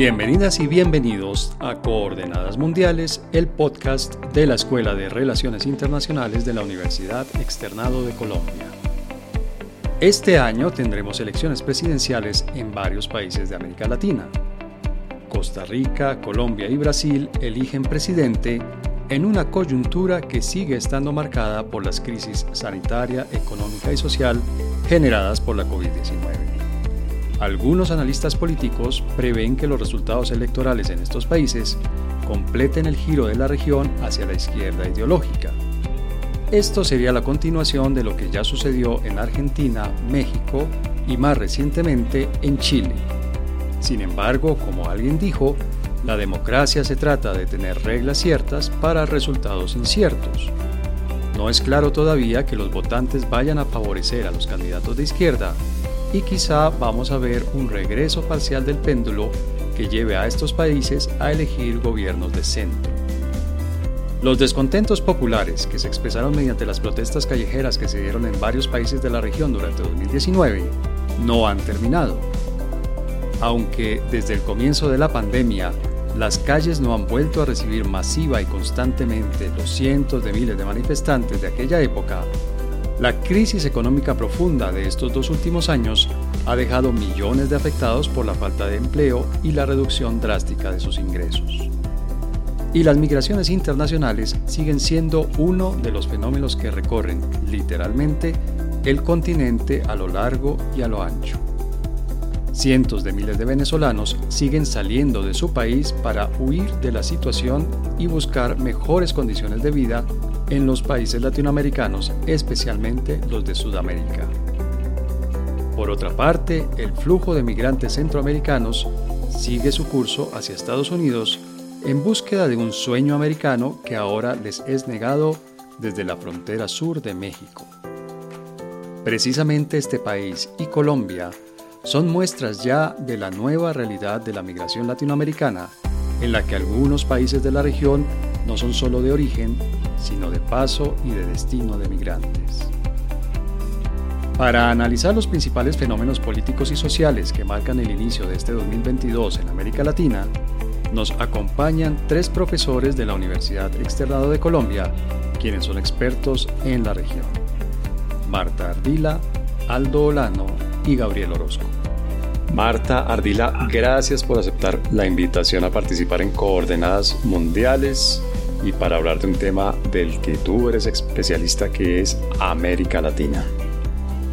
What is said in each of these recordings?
Bienvenidas y bienvenidos a Coordenadas Mundiales, el podcast de la Escuela de Relaciones Internacionales de la Universidad Externado de Colombia. Este año tendremos elecciones presidenciales en varios países de América Latina. Costa Rica, Colombia y Brasil eligen presidente en una coyuntura que sigue estando marcada por las crisis sanitaria, económica y social generadas por la COVID-19. Algunos analistas políticos prevén que los resultados electorales en estos países completen el giro de la región hacia la izquierda ideológica. Esto sería la continuación de lo que ya sucedió en Argentina, México y más recientemente en Chile. Sin embargo, como alguien dijo, la democracia se trata de tener reglas ciertas para resultados inciertos. No es claro todavía que los votantes vayan a favorecer a los candidatos de izquierda y quizá vamos a ver un regreso parcial del péndulo que lleve a estos países a elegir gobiernos de centro. Los descontentos populares que se expresaron mediante las protestas callejeras que se dieron en varios países de la región durante 2019 no han terminado. Aunque desde el comienzo de la pandemia las calles no han vuelto a recibir masiva y constantemente los cientos de miles de manifestantes de aquella época, la crisis económica profunda de estos dos últimos años ha dejado millones de afectados por la falta de empleo y la reducción drástica de sus ingresos. Y las migraciones internacionales siguen siendo uno de los fenómenos que recorren, literalmente, el continente a lo largo y a lo ancho. Cientos de miles de venezolanos siguen saliendo de su país para huir de la situación y buscar mejores condiciones de vida en los países latinoamericanos, especialmente los de Sudamérica. Por otra parte, el flujo de migrantes centroamericanos sigue su curso hacia Estados Unidos en búsqueda de un sueño americano que ahora les es negado desde la frontera sur de México. Precisamente este país y Colombia son muestras ya de la nueva realidad de la migración latinoamericana, en la que algunos países de la región no son solo de origen, sino de paso y de destino de migrantes. Para analizar los principales fenómenos políticos y sociales que marcan el inicio de este 2022 en América Latina, nos acompañan tres profesores de la Universidad Externado de Colombia, quienes son expertos en la región. Marta Ardila, Aldo Olano y Gabriel Orozco. Marta Ardila, gracias por aceptar la invitación a participar en Coordenadas Mundiales y para hablar de un tema del que tú eres especialista que es América Latina.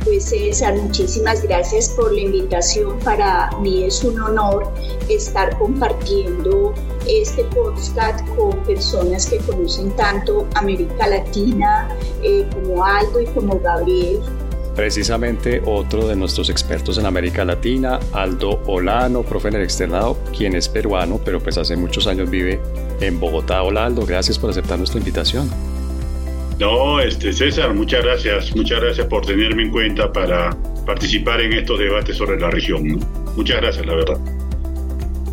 Pues César, muchísimas gracias por la invitación. Para mí es un honor estar compartiendo este podcast con personas que conocen tanto América Latina eh, como Aldo y como Gabriel precisamente otro de nuestros expertos en América Latina, Aldo Olano, profe en el externado, quien es peruano, pero pues hace muchos años vive en Bogotá. Hola Aldo, gracias por aceptar nuestra invitación. No, este César, muchas gracias, muchas gracias por tenerme en cuenta para participar en estos debates sobre la región. Muchas gracias, la verdad.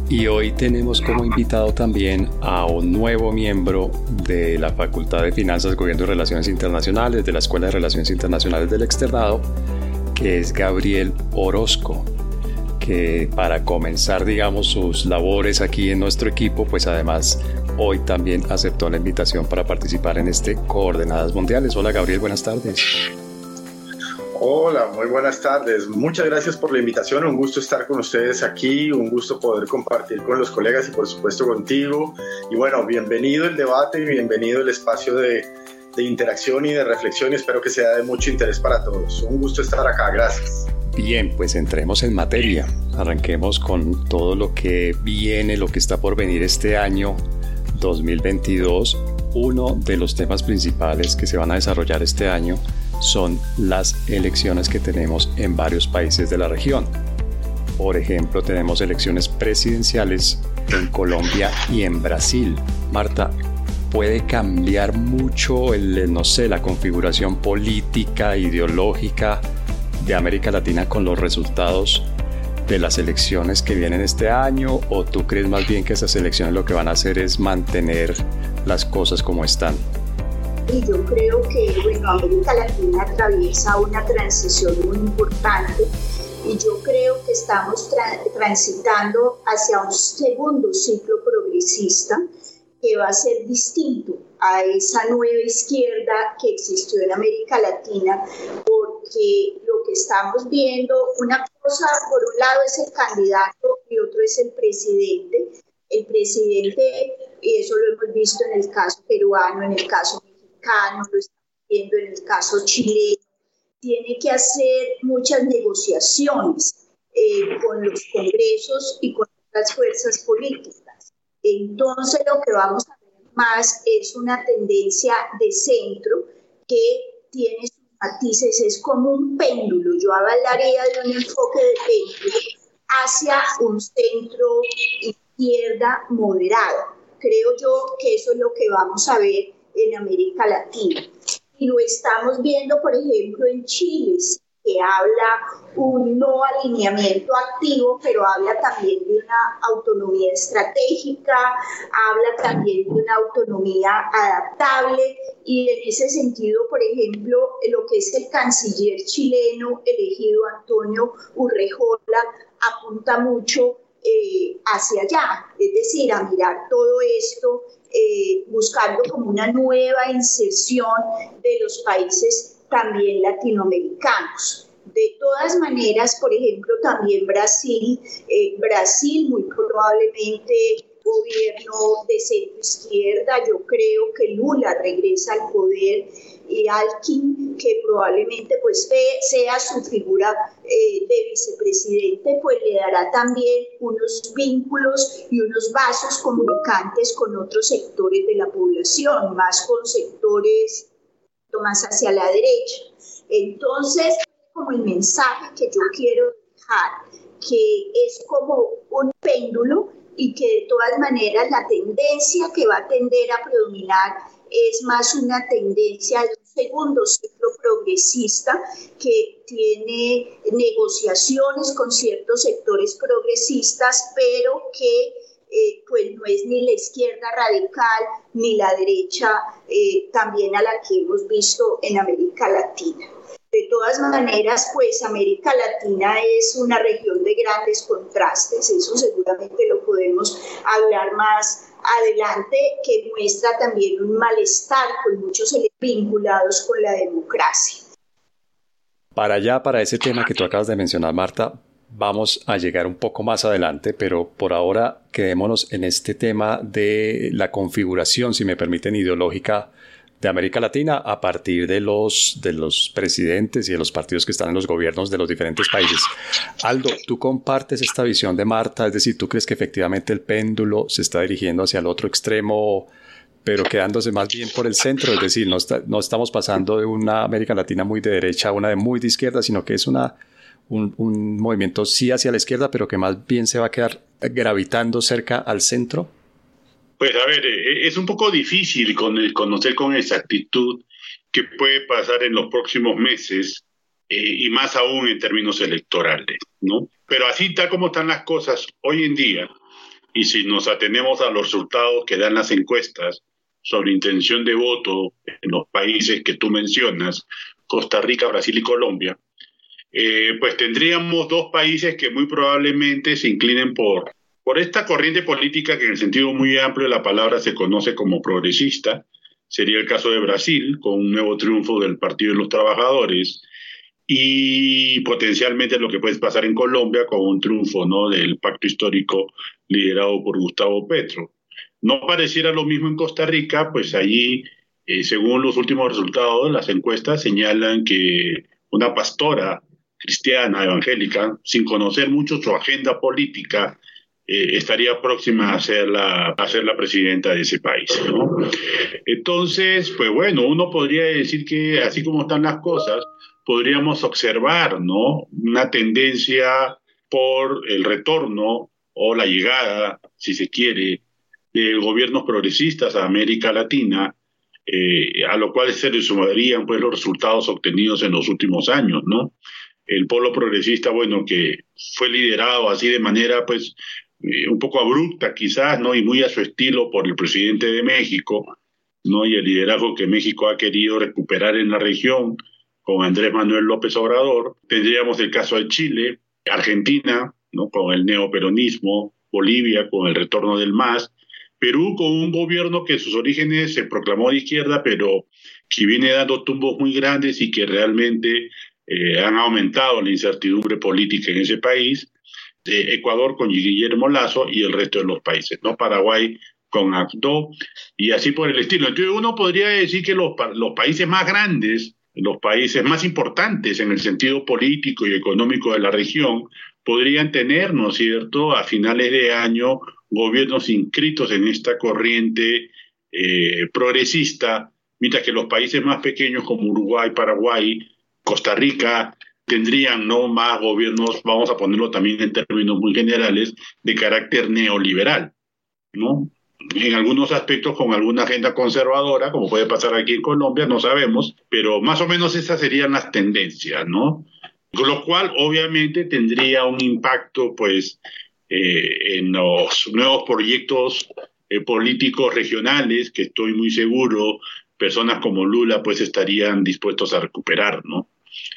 Y hoy tenemos como invitado también a un nuevo miembro de la Facultad de Finanzas, Gobierno y Relaciones Internacionales de la Escuela de Relaciones Internacionales del Externado, que es Gabriel Orozco, que para comenzar, digamos, sus labores aquí en nuestro equipo, pues además hoy también aceptó la invitación para participar en este Coordenadas Mundiales. Hola Gabriel, buenas tardes. Hola, muy buenas tardes. Muchas gracias por la invitación. Un gusto estar con ustedes aquí, un gusto poder compartir con los colegas y por supuesto contigo. Y bueno, bienvenido el debate y bienvenido el espacio de, interacción y de reflexión. Espero que sea de mucho interés para todos. Un gusto estar acá. Gracias. Bien, pues entremos en materia. Arranquemos con todo lo que viene, lo que está por venir este año 2022. Uno de los temas principales que se van a desarrollar este año son las elecciones que tenemos en varios países de la región. Por ejemplo, tenemos elecciones presidenciales en Colombia y en Brasil. Marta, ¿puede cambiar mucho el, no sé, la configuración política, ideológica de América Latina con los resultados de las elecciones que vienen este año? ¿O tú crees más bien que esas elecciones lo que van a hacer es mantener las cosas como están? Y yo creo que bueno, América Latina atraviesa una transición muy importante y yo creo que estamos transitando hacia un segundo ciclo progresista que va a ser distinto a esa nueva izquierda que existió en América Latina, porque lo que estamos viendo, una cosa, por un lado es el candidato y otro es el presidente. El presidente, y eso lo hemos visto en el caso peruano, en el caso lo estamos viendo en el caso chileno, tiene que hacer muchas negociaciones eh, con los congresos y con las fuerzas políticas. Entonces lo que vamos a ver más es una tendencia de centro que tiene sus matices, es como un péndulo. Yo hablaría de un enfoque de péndulo hacia un centro izquierda moderado. Creo yo que eso es lo que vamos a ver en América Latina. Y lo estamos viendo, por ejemplo, en Chile, que habla un no alineamiento activo, pero habla también de una autonomía estratégica, habla también de una autonomía adaptable y en ese sentido, por ejemplo, lo que es el canciller chileno elegido Antonio Urrejola apunta mucho eh, hacia allá, es decir, a mirar todo esto eh, buscando como una nueva inserción de los países también latinoamericanos. De todas maneras, por ejemplo, también Brasil, eh, Brasil muy probablemente gobierno de centro izquierda, yo creo que Lula regresa al poder y Alkin, que probablemente pues sea su figura eh, de vicepresidente, pues le dará también unos vínculos y unos vasos comunicantes con otros sectores de la población, más con sectores más hacia la derecha. Entonces, como el mensaje que yo quiero dejar, que es como un péndulo y que de todas maneras la tendencia que va a tender a predominar es más una tendencia de un segundo ciclo progresista que tiene negociaciones con ciertos sectores progresistas, pero que eh, pues no es ni la izquierda radical ni la derecha eh, también a la que hemos visto en América Latina. De todas maneras, pues América Latina es una región de grandes contrastes, eso seguramente lo podemos hablar más adelante, que muestra también un malestar con muchos vinculados con la democracia. Para allá, para ese tema que tú acabas de mencionar, Marta, vamos a llegar un poco más adelante, pero por ahora quedémonos en este tema de la configuración, si me permiten, ideológica de América Latina a partir de los, de los presidentes y de los partidos que están en los gobiernos de los diferentes países. Aldo, ¿tú compartes esta visión de Marta? Es decir, ¿tú crees que efectivamente el péndulo se está dirigiendo hacia el otro extremo, pero quedándose más bien por el centro? Es decir, no, estamos pasando de una América Latina muy de derecha a una de muy de izquierda, sino que es una, un, un movimiento sí hacia la izquierda, pero que más bien se va a quedar gravitando cerca al centro. Pues a ver, eh, es un poco difícil conocer con exactitud qué puede pasar en los próximos meses eh, y más aún en términos electorales, ¿no? Pero así tal como están las cosas hoy en día, y si nos atenemos a los resultados que dan las encuestas sobre intención de voto en los países que tú mencionas, Costa Rica, Brasil y Colombia, eh, pues tendríamos dos países que muy probablemente se inclinen por por esta corriente política que en el sentido muy amplio de la palabra se conoce como progresista, sería el caso de Brasil, con un nuevo triunfo del Partido de los Trabajadores, y potencialmente lo que puede pasar en Colombia con un triunfo ¿no? del pacto histórico liderado por Gustavo Petro. No pareciera lo mismo en Costa Rica, pues allí, eh, según los últimos resultados, las encuestas señalan que una pastora cristiana evangélica, sin conocer mucho su agenda política, eh, estaría próxima a ser, la, a ser la presidenta de ese país. ¿no? Entonces, pues bueno, uno podría decir que así como están las cosas, podríamos observar ¿no? una tendencia por el retorno o la llegada, si se quiere, de gobiernos progresistas a América Latina, eh, a lo cual se le sumarían pues, los resultados obtenidos en los últimos años, ¿no? El polo progresista, bueno, que fue liderado así de manera, pues, eh, un poco abrupta quizás, ¿no? Y muy a su estilo por el presidente de México, ¿no? Y el liderazgo que México ha querido recuperar en la región con Andrés Manuel López Obrador. Tendríamos el caso de Chile, Argentina, ¿no? con el neoperonismo, Bolivia con el retorno del MAS, Perú con un gobierno que en sus orígenes se proclamó de izquierda, pero que viene dando tumbos muy grandes y que realmente eh, han aumentado la incertidumbre política en ese país, Ecuador con Guillermo Lazo y el resto de los países, ¿no? Paraguay con Abdo y así por el estilo. Entonces uno podría decir que los, los países más grandes, los países más importantes en el sentido político y económico de la región, podrían tener, ¿no es cierto?, a finales de año gobiernos inscritos en esta corriente eh, progresista, mientras que los países más pequeños como Uruguay, Paraguay, Costa Rica, tendrían no más gobiernos, vamos a ponerlo también en términos muy generales, de carácter neoliberal, ¿no? En algunos aspectos con alguna agenda conservadora, como puede pasar aquí en Colombia, no sabemos, pero más o menos esas serían las tendencias, ¿no? Lo cual, obviamente, tendría un impacto, pues, eh, en los nuevos proyectos eh, políticos regionales, que estoy muy seguro, personas como Lula, pues, estarían dispuestos a recuperar, ¿no?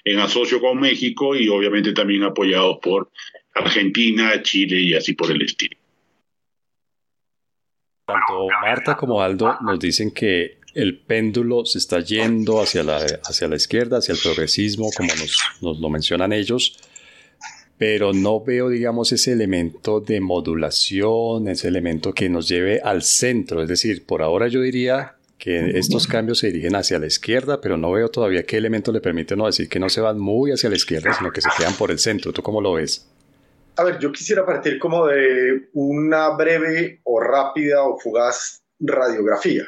En asocio con México y obviamente también apoyados por Argentina, Chile y así por el estilo. Tanto Marta como Aldo nos dicen que el péndulo se está yendo hacia la, hacia la izquierda, hacia el progresismo, como nos, nos lo mencionan ellos, pero no veo, digamos, ese elemento de modulación, ese elemento que nos lleve al centro. Es decir, por ahora yo diría que estos cambios se dirigen hacia la izquierda, pero no veo todavía qué elemento le permite no decir que no se van muy hacia la izquierda, sino que se quedan por el centro. ¿Tú cómo lo ves? A ver, yo quisiera partir como de una breve o rápida o fugaz radiografía.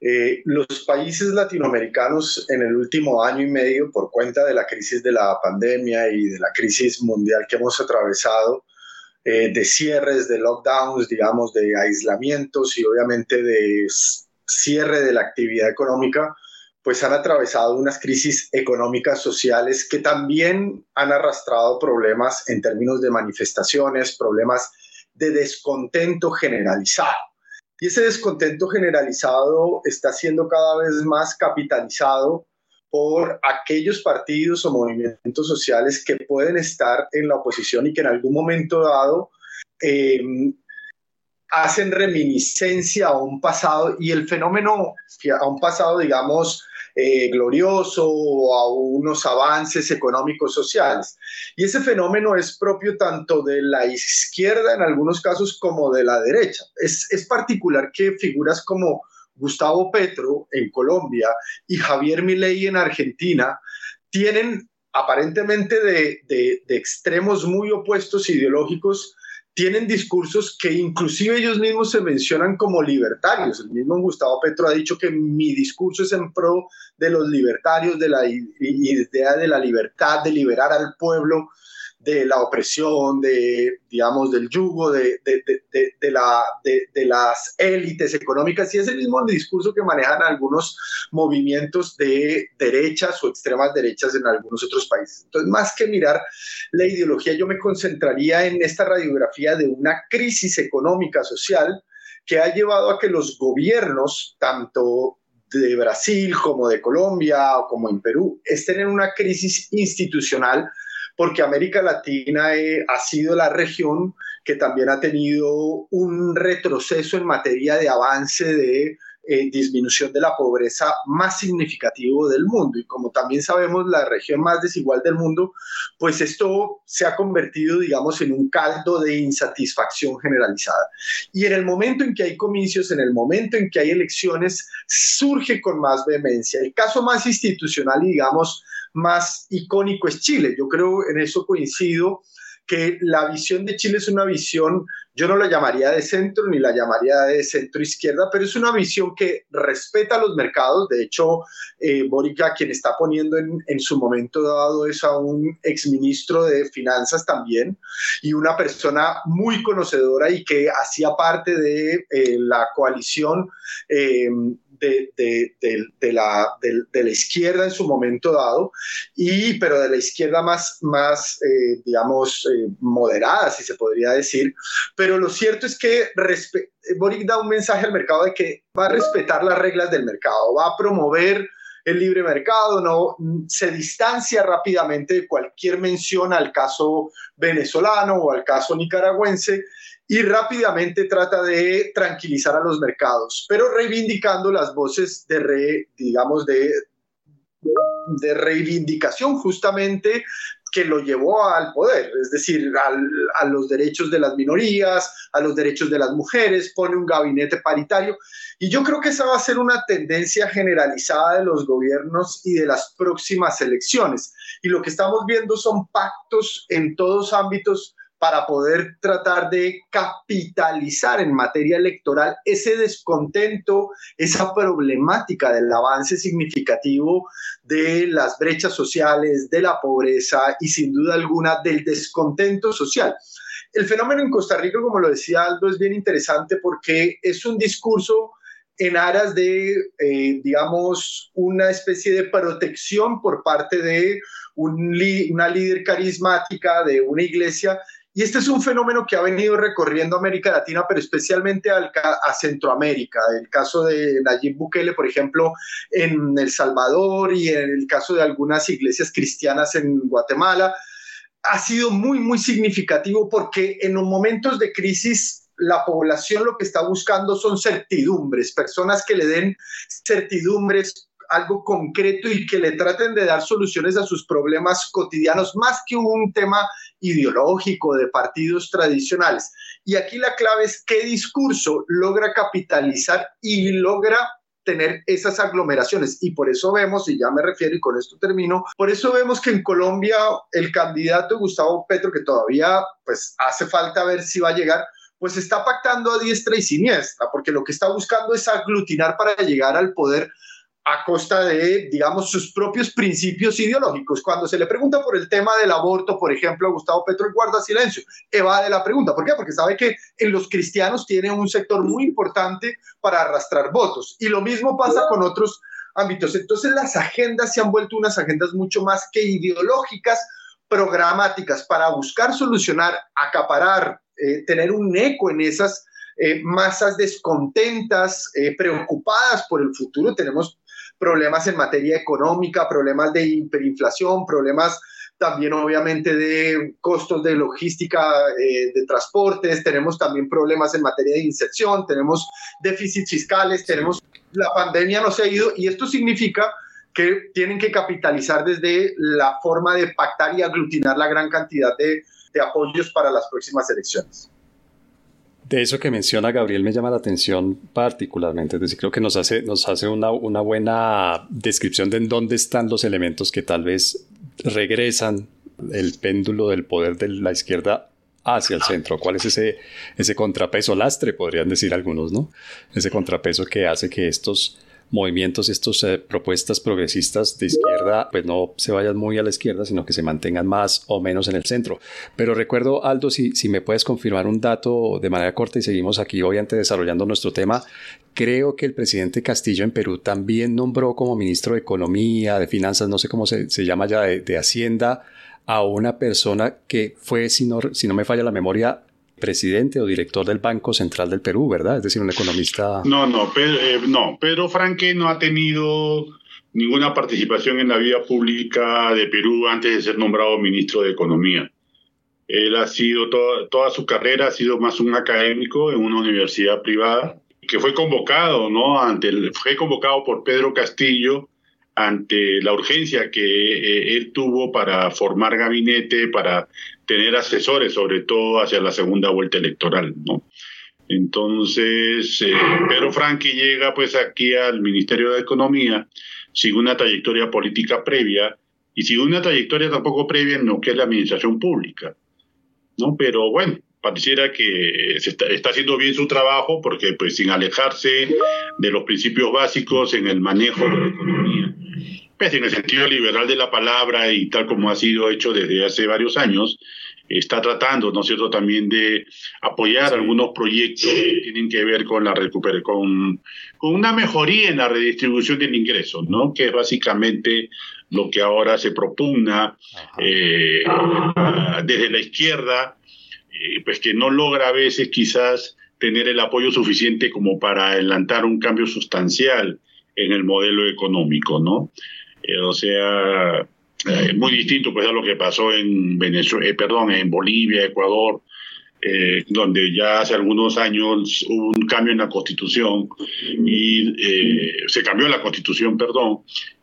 Eh, los países latinoamericanos en el último año y medio, por cuenta de la crisis de la pandemia y de la crisis mundial que hemos atravesado, eh, de cierres, de lockdowns, digamos, de aislamientos y obviamente de cierre de la actividad económica, pues han atravesado unas crisis económicas sociales que también han arrastrado problemas en términos de manifestaciones, problemas de descontento generalizado. Y ese descontento generalizado está siendo cada vez más capitalizado por aquellos partidos o movimientos sociales que pueden estar en la oposición y que en algún momento dado eh, hacen reminiscencia a un pasado y el fenómeno, a un pasado, digamos, eh, glorioso a unos avances económicos sociales. Y ese fenómeno es propio tanto de la izquierda en algunos casos como de la derecha. Es, es particular que figuras como Gustavo Petro en Colombia y Javier Milei en Argentina tienen aparentemente de, de extremos muy opuestos ideológicos tienen discursos que inclusive ellos mismos se mencionan como libertarios. El mismo Gustavo Petro ha dicho que mi discurso es en pro de los libertarios, de la idea de la libertad, de liberar al pueblo de la opresión, de, digamos, del yugo, de, de, de, la, de, las élites económicas, y es el mismo discurso que manejan algunos movimientos de derechas o extremas derechas en algunos otros países. Entonces, más que mirar la ideología, yo me concentraría en esta radiografía de una crisis económica social que ha llevado a que los gobiernos, tanto de Brasil como de Colombia o como en Perú, estén en una crisis institucional porque América Latina eh, ha sido la región que también ha tenido un retroceso en materia de avance de eh, disminución de la pobreza más significativo del mundo. Y como también sabemos, la región más desigual del mundo, pues esto se ha convertido, digamos, en un caldo de insatisfacción generalizada. Y en el momento en que hay comicios, en el momento en que hay elecciones, surge con más vehemencia. El caso más institucional, digamos, más icónico es Chile. Yo creo, en eso coincido, que la visión de Chile es una visión, yo no la llamaría de centro ni la llamaría de centro izquierda, pero es una visión que respeta los mercados. De hecho, eh, quien está poniendo en, en, su momento dado, es a un exministro de Finanzas también y una persona muy conocedora y que hacía parte de eh, la coalición. Eh, de, la, de, la, izquierda en su momento dado, y, pero de la izquierda más, más eh, digamos, eh, moderada, si se podría decir. Pero lo cierto es que Boric da un mensaje al mercado de que va a respetar las reglas del mercado, va a promover el libre mercado, no se distancia rápidamente de cualquier mención al caso venezolano o al caso nicaragüense y rápidamente trata de tranquilizar a los mercados, pero reivindicando las voces de, digamos, de, de reivindicación justamente que lo llevó al poder, es decir, a los derechos de las minorías, a los derechos de las mujeres, pone un gabinete paritario. Y yo creo que esa va a ser una tendencia generalizada de los gobiernos y de las próximas elecciones. Y lo que estamos viendo son pactos en todos ámbitos para poder tratar de capitalizar en materia electoral ese descontento, esa problemática del avance significativo de las brechas sociales, de la pobreza y sin duda alguna del descontento social. El fenómeno en Costa Rica, como lo decía Aldo, es bien interesante porque es un discurso en aras de, eh, digamos, una especie de protección por parte de una líder carismática de una iglesia y este es un fenómeno que ha venido recorriendo América Latina, pero especialmente al, a Centroamérica. El caso de Nayib Bukele, por ejemplo, en El Salvador y en el caso de algunas iglesias cristianas en Guatemala, ha sido muy, muy significativo porque en los momentos de crisis la población lo que está buscando son certidumbres, personas que le den certidumbres algo concreto y que le traten de dar soluciones a sus problemas cotidianos, más que un tema ideológico de partidos tradicionales. Y aquí la clave es qué discurso logra capitalizar y logra tener esas aglomeraciones. Y por eso vemos, y ya me refiero y con esto termino, por eso vemos que en Colombia el candidato Gustavo Petro, que todavía pues hace falta ver si va a llegar, pues está pactando a diestra y siniestra, porque lo que está buscando es aglutinar para llegar al poder a costa de, digamos, sus propios principios ideológicos. Cuando se le pregunta por el tema del aborto, por ejemplo, a Gustavo Petro, guarda silencio, evade la pregunta. ¿Por qué? Porque sabe que en los cristianos tiene un sector muy importante para arrastrar votos. Y lo mismo pasa con otros ámbitos. Entonces las agendas se han vuelto unas agendas mucho más que ideológicas, programáticas, para buscar solucionar, acaparar, eh, tener un eco en esas eh, masas descontentas, eh, preocupadas por el futuro. Tenemos problemas en materia económica, problemas de hiperinflación, problemas también obviamente de costos de logística, eh, de transportes, tenemos también problemas en materia de inserción, tenemos déficits fiscales, tenemos la pandemia no se ha ido y esto significa que tienen que capitalizar desde la forma de pactar y aglutinar la gran cantidad de, de apoyos para las próximas elecciones. De eso que menciona Gabriel me llama la atención particularmente, es decir, creo que nos hace, nos hace una, una buena descripción de en dónde están los elementos que tal vez regresan el péndulo del poder de la izquierda hacia el centro. ¿Cuál es ese, ese contrapeso lastre, podrían decir algunos, ¿no? Ese contrapeso que hace que estos movimientos, estas eh, propuestas progresistas de izquierda, pues no se vayan muy a la izquierda, sino que se mantengan más o menos en el centro. Pero recuerdo, Aldo, si, si me puedes confirmar un dato de manera corta y seguimos aquí obviamente desarrollando nuestro tema, creo que el presidente Castillo en Perú también nombró como ministro de Economía, de Finanzas, no sé cómo se, se llama ya, de, de Hacienda, a una persona que fue, si no, si no me falla la memoria, presidente o director del Banco Central del Perú, ¿verdad? Es decir, un economista. No, no, eh, no, Pedro Franque no ha tenido ninguna participación en la vida pública de Perú antes de ser nombrado ministro de Economía. Él ha sido toda su carrera ha sido más un académico en una universidad privada que fue convocado, ¿no? Ante fue convocado por Pedro Castillo ante la urgencia que eh, él tuvo para formar gabinete, para tener asesores, sobre todo hacia la segunda vuelta electoral, ¿no? Entonces, eh, Pedro Franqui llega pues aquí al Ministerio de Economía sin una trayectoria política previa y sin una trayectoria tampoco previa en lo que es la administración pública, ¿no? Pero bueno, pareciera que se está, está, haciendo bien su trabajo porque pues sin alejarse de los principios básicos en el manejo de la economía pues en el sentido liberal de la palabra y tal como ha sido hecho desde hace varios años, está tratando, ¿no es cierto?, también de apoyar algunos proyectos que tienen que ver con la recuperación, con, una mejoría en la redistribución del ingreso, ¿no?, que es básicamente lo que ahora se propugna eh, desde la izquierda, eh, pues que no logra a veces quizás tener el apoyo suficiente como para adelantar un cambio sustancial en el modelo económico, ¿no? Eh, o sea, eh, muy distinto pues a lo que pasó en Venezuela, eh, perdón, en Bolivia, Ecuador, eh, donde ya hace algunos años hubo un cambio en la constitución y se cambió la constitución, perdón,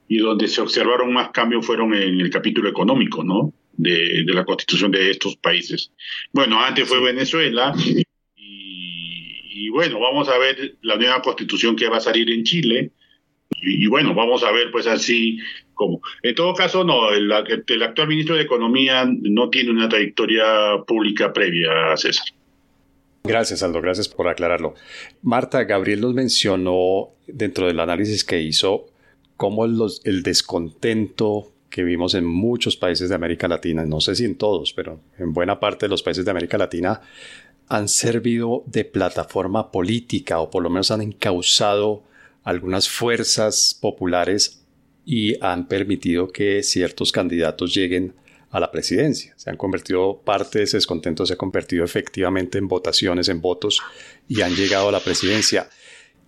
y donde se observaron más cambios fueron en el capítulo económico, ¿no? De, de la constitución de estos países. Bueno, antes fue Venezuela y, y, bueno, vamos a ver la nueva constitución que va a salir en Chile y, bueno, vamos a ver pues así como. En todo caso, no, el, actual ministro de Economía no tiene una trayectoria pública previa, a César. Gracias, Aldo, gracias por aclararlo. Marta, Gabriel nos mencionó dentro del análisis que hizo cómo el descontento que vimos en muchos países de América Latina, no sé si en todos, pero en buena parte de los países de América Latina, han servido de plataforma política o por lo menos han encauzado algunas fuerzas populares y han permitido que ciertos candidatos lleguen a la presidencia. Se han convertido, parte de ese descontento se ha convertido efectivamente en votaciones, en votos y han llegado a la presidencia.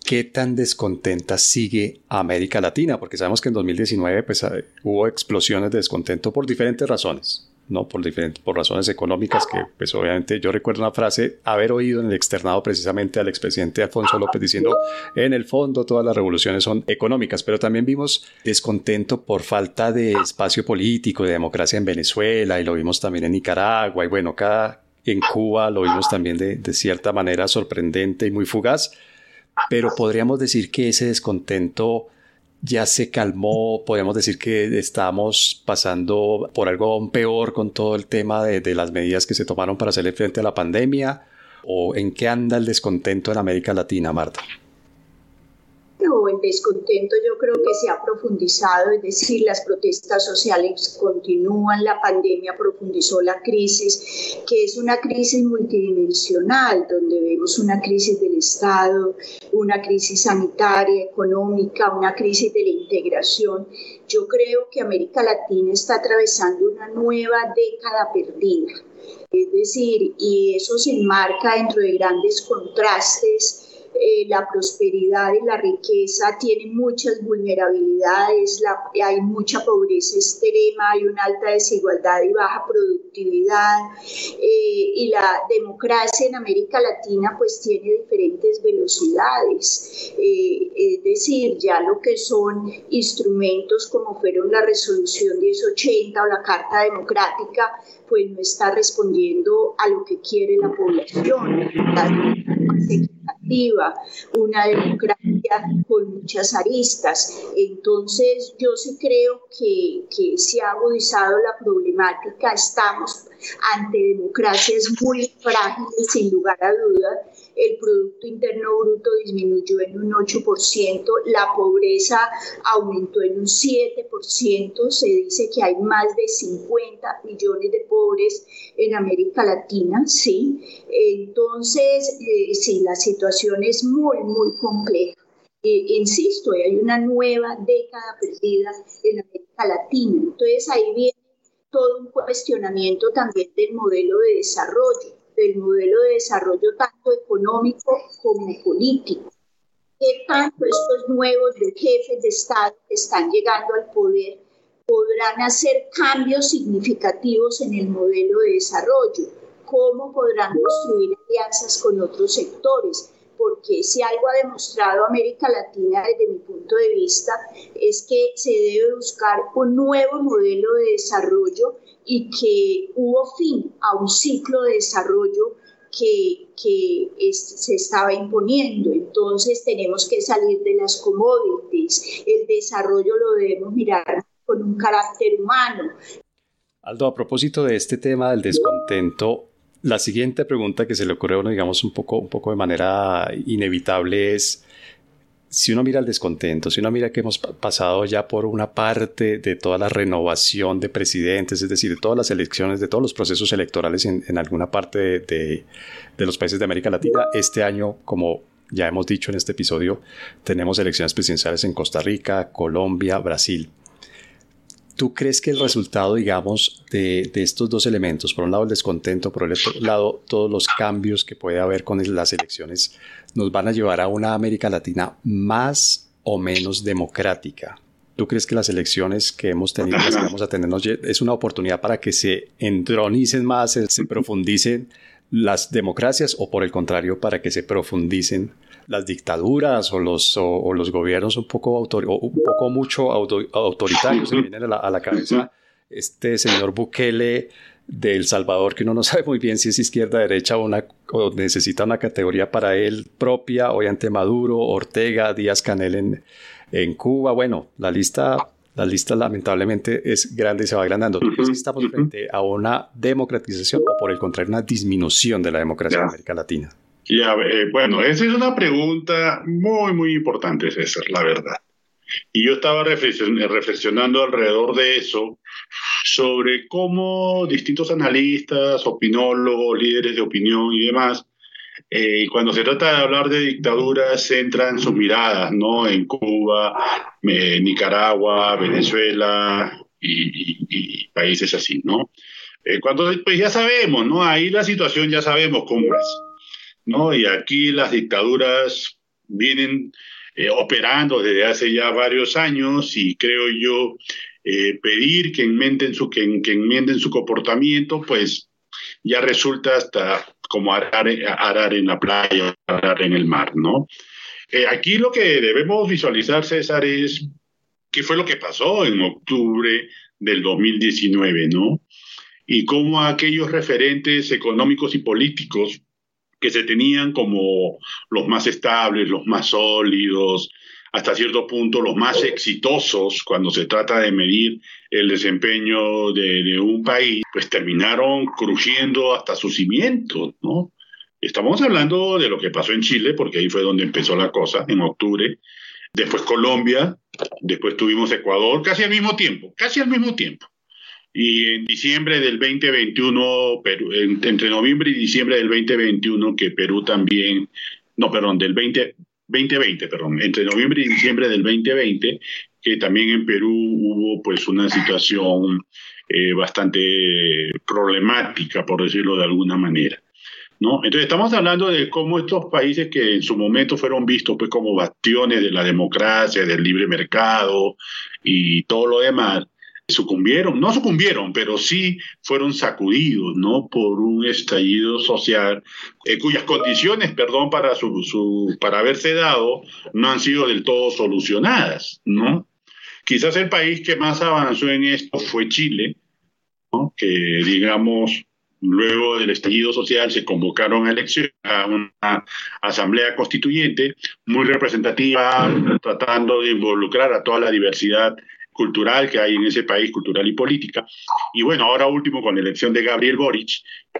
¿Qué tan descontenta sigue América Latina? Porque sabemos que en 2019 pues, eh, hubo explosiones de descontento por diferentes razones. ¿No? Por, diferentes, por razones económicas que, pues obviamente yo recuerdo una frase, haber oído en el externado precisamente al expresidente Alfonso López diciendo, en el fondo todas las revoluciones son económicas, pero también vimos descontento por falta de espacio político, de democracia en Venezuela, y lo vimos también en Nicaragua, y bueno, acá en Cuba lo vimos también de, de cierta manera sorprendente y muy fugaz, pero podríamos decir que ese descontento ya se calmó, podemos decir que estamos pasando por algo aún peor con todo el tema de, de, las medidas que se tomaron para hacerle frente a la pandemia, o en qué anda el descontento en América Latina, Marta el descontento yo creo que se ha profundizado, es decir, las protestas sociales continúan, la pandemia profundizó la crisis, que es una crisis multidimensional, donde vemos una crisis del Estado, una crisis sanitaria, económica, una crisis de la integración. Yo creo que América Latina está atravesando una nueva década perdida. Es decir, y eso se enmarca dentro de grandes contrastes eh, la prosperidad y la riqueza tienen muchas vulnerabilidades, hay mucha pobreza extrema, hay una alta desigualdad y baja productividad, eh, y la democracia en América Latina pues tiene diferentes velocidades, eh, es decir, ya lo que son instrumentos como fueron la resolución 1080 o la Carta Democrática, pues no está respondiendo a lo que quiere la población una democracia con muchas aristas. Entonces, yo sí creo que, que se ha agudizado la problemática. Estamos ante democracias muy frágiles, sin lugar a dudas. El Producto Interno Bruto disminuyó en un 8%, la pobreza aumentó en un 7%, se dice que hay más de 50 millones de pobres en América Latina, ¿sí? Entonces, eh, sí, la situación es muy, muy compleja. Eh, insisto, hay una nueva década perdida en América Latina. Entonces ahí viene todo un cuestionamiento también del modelo de desarrollo, del modelo de desarrollo tanto económico como político. ¿Qué tanto estos nuevos jefes de Estado que están llegando al poder podrán hacer cambios significativos en el modelo de desarrollo? ¿Cómo podrán construir alianzas con otros sectores? Porque si algo ha demostrado América Latina desde mi punto de vista es que se debe buscar un nuevo modelo de desarrollo y que hubo fin a un ciclo de desarrollo que, se estaba imponiendo. Entonces tenemos que salir de las commodities. El desarrollo lo debemos mirar con un carácter humano. Aldo, a propósito de este tema del descontento, la siguiente pregunta que se le ocurre a uno, digamos, un poco, un poco de manera inevitable es, si uno mira el descontento, si uno mira que hemos pasado ya por una parte de toda la renovación de presidentes, es decir, de todas las elecciones, de todos los procesos electorales en, en alguna parte de, de, de los países de América Latina, este año, como ya hemos dicho en este episodio, tenemos elecciones presidenciales en Costa Rica, Colombia, Brasil. ¿Tú crees que el resultado, digamos, de, estos dos elementos, por un lado el descontento, por el otro lado todos los cambios que puede haber con las elecciones, nos van a llevar a una América Latina más o menos democrática? ¿Tú crees que las elecciones que hemos tenido, las que vamos a tener, es una oportunidad para que se entronicen más, se profundicen las democracias o por el contrario para que se profundicen las dictaduras o los, o, los gobiernos un poco, un poco mucho autoritarios? Se me viene a la, a la cabeza este señor Bukele de El Salvador, que uno no sabe muy bien si es izquierda, derecha o, una, o necesita una categoría para él propia, hoy ante Maduro, Ortega, Díaz Canel en, en Cuba. Bueno, la lista, la lista lamentablemente es grande y se va agrandando. ¿Tú crees que estamos frente a una democratización o por el contrario una disminución de la democracia en América Latina? Ya, eh, bueno, esa es una pregunta muy, muy importante, César, la verdad. Y yo estaba reflexionando alrededor de eso, sobre cómo distintos analistas, opinólogos, líderes de opinión y demás, eh, cuando se trata de hablar de dictaduras, centran sus miradas, ¿no? En Cuba, eh, Nicaragua, Venezuela y, países así, ¿no? Eh, cuando pues ya sabemos, ¿no? Ahí la situación ya sabemos cómo es, ¿no? Y aquí las dictaduras vienen operando desde hace ya varios años y creo yo eh, pedir que enmienden, su, que, enmienden su comportamiento, pues ya resulta hasta como arar, arar en la playa, arar en el mar, ¿no? Eh, aquí lo que debemos visualizar, César, es qué fue lo que pasó en octubre del 2019, ¿no? Y cómo aquellos referentes económicos y políticos que se tenían como los más estables, los más sólidos, hasta cierto punto los más exitosos cuando se trata de medir el desempeño de, un país, pues terminaron crujiendo hasta sus cimientos, ¿no? Estamos hablando de lo que pasó en Chile, porque ahí fue donde empezó la cosa, en octubre. Después Colombia, después tuvimos Ecuador, casi al mismo tiempo, casi al mismo tiempo. Y en diciembre del 2021, entre noviembre y diciembre del 2021, que Perú también, no, perdón, del 20, 2020, perdón, entre noviembre y diciembre del 2020, que también en Perú hubo pues una situación eh, bastante problemática, por decirlo de alguna manera. ¿No? Entonces estamos hablando de cómo estos países que en su momento fueron vistos pues como bastiones de la democracia, del libre mercado y todo lo demás, sucumbieron, no sucumbieron, pero sí fueron sacudidos, ¿no? Por un estallido social eh, cuyas condiciones, perdón, para para haberse dado no han sido del todo solucionadas, ¿no? Quizás el país que más avanzó en esto fue Chile, ¿no? Que digamos luego del estallido social se convocaron a elecciones, a una asamblea constituyente muy representativa, tratando de involucrar a toda la diversidad cultural que hay en ese país, cultural y política. Y bueno, ahora último con la elección de Gabriel Boric,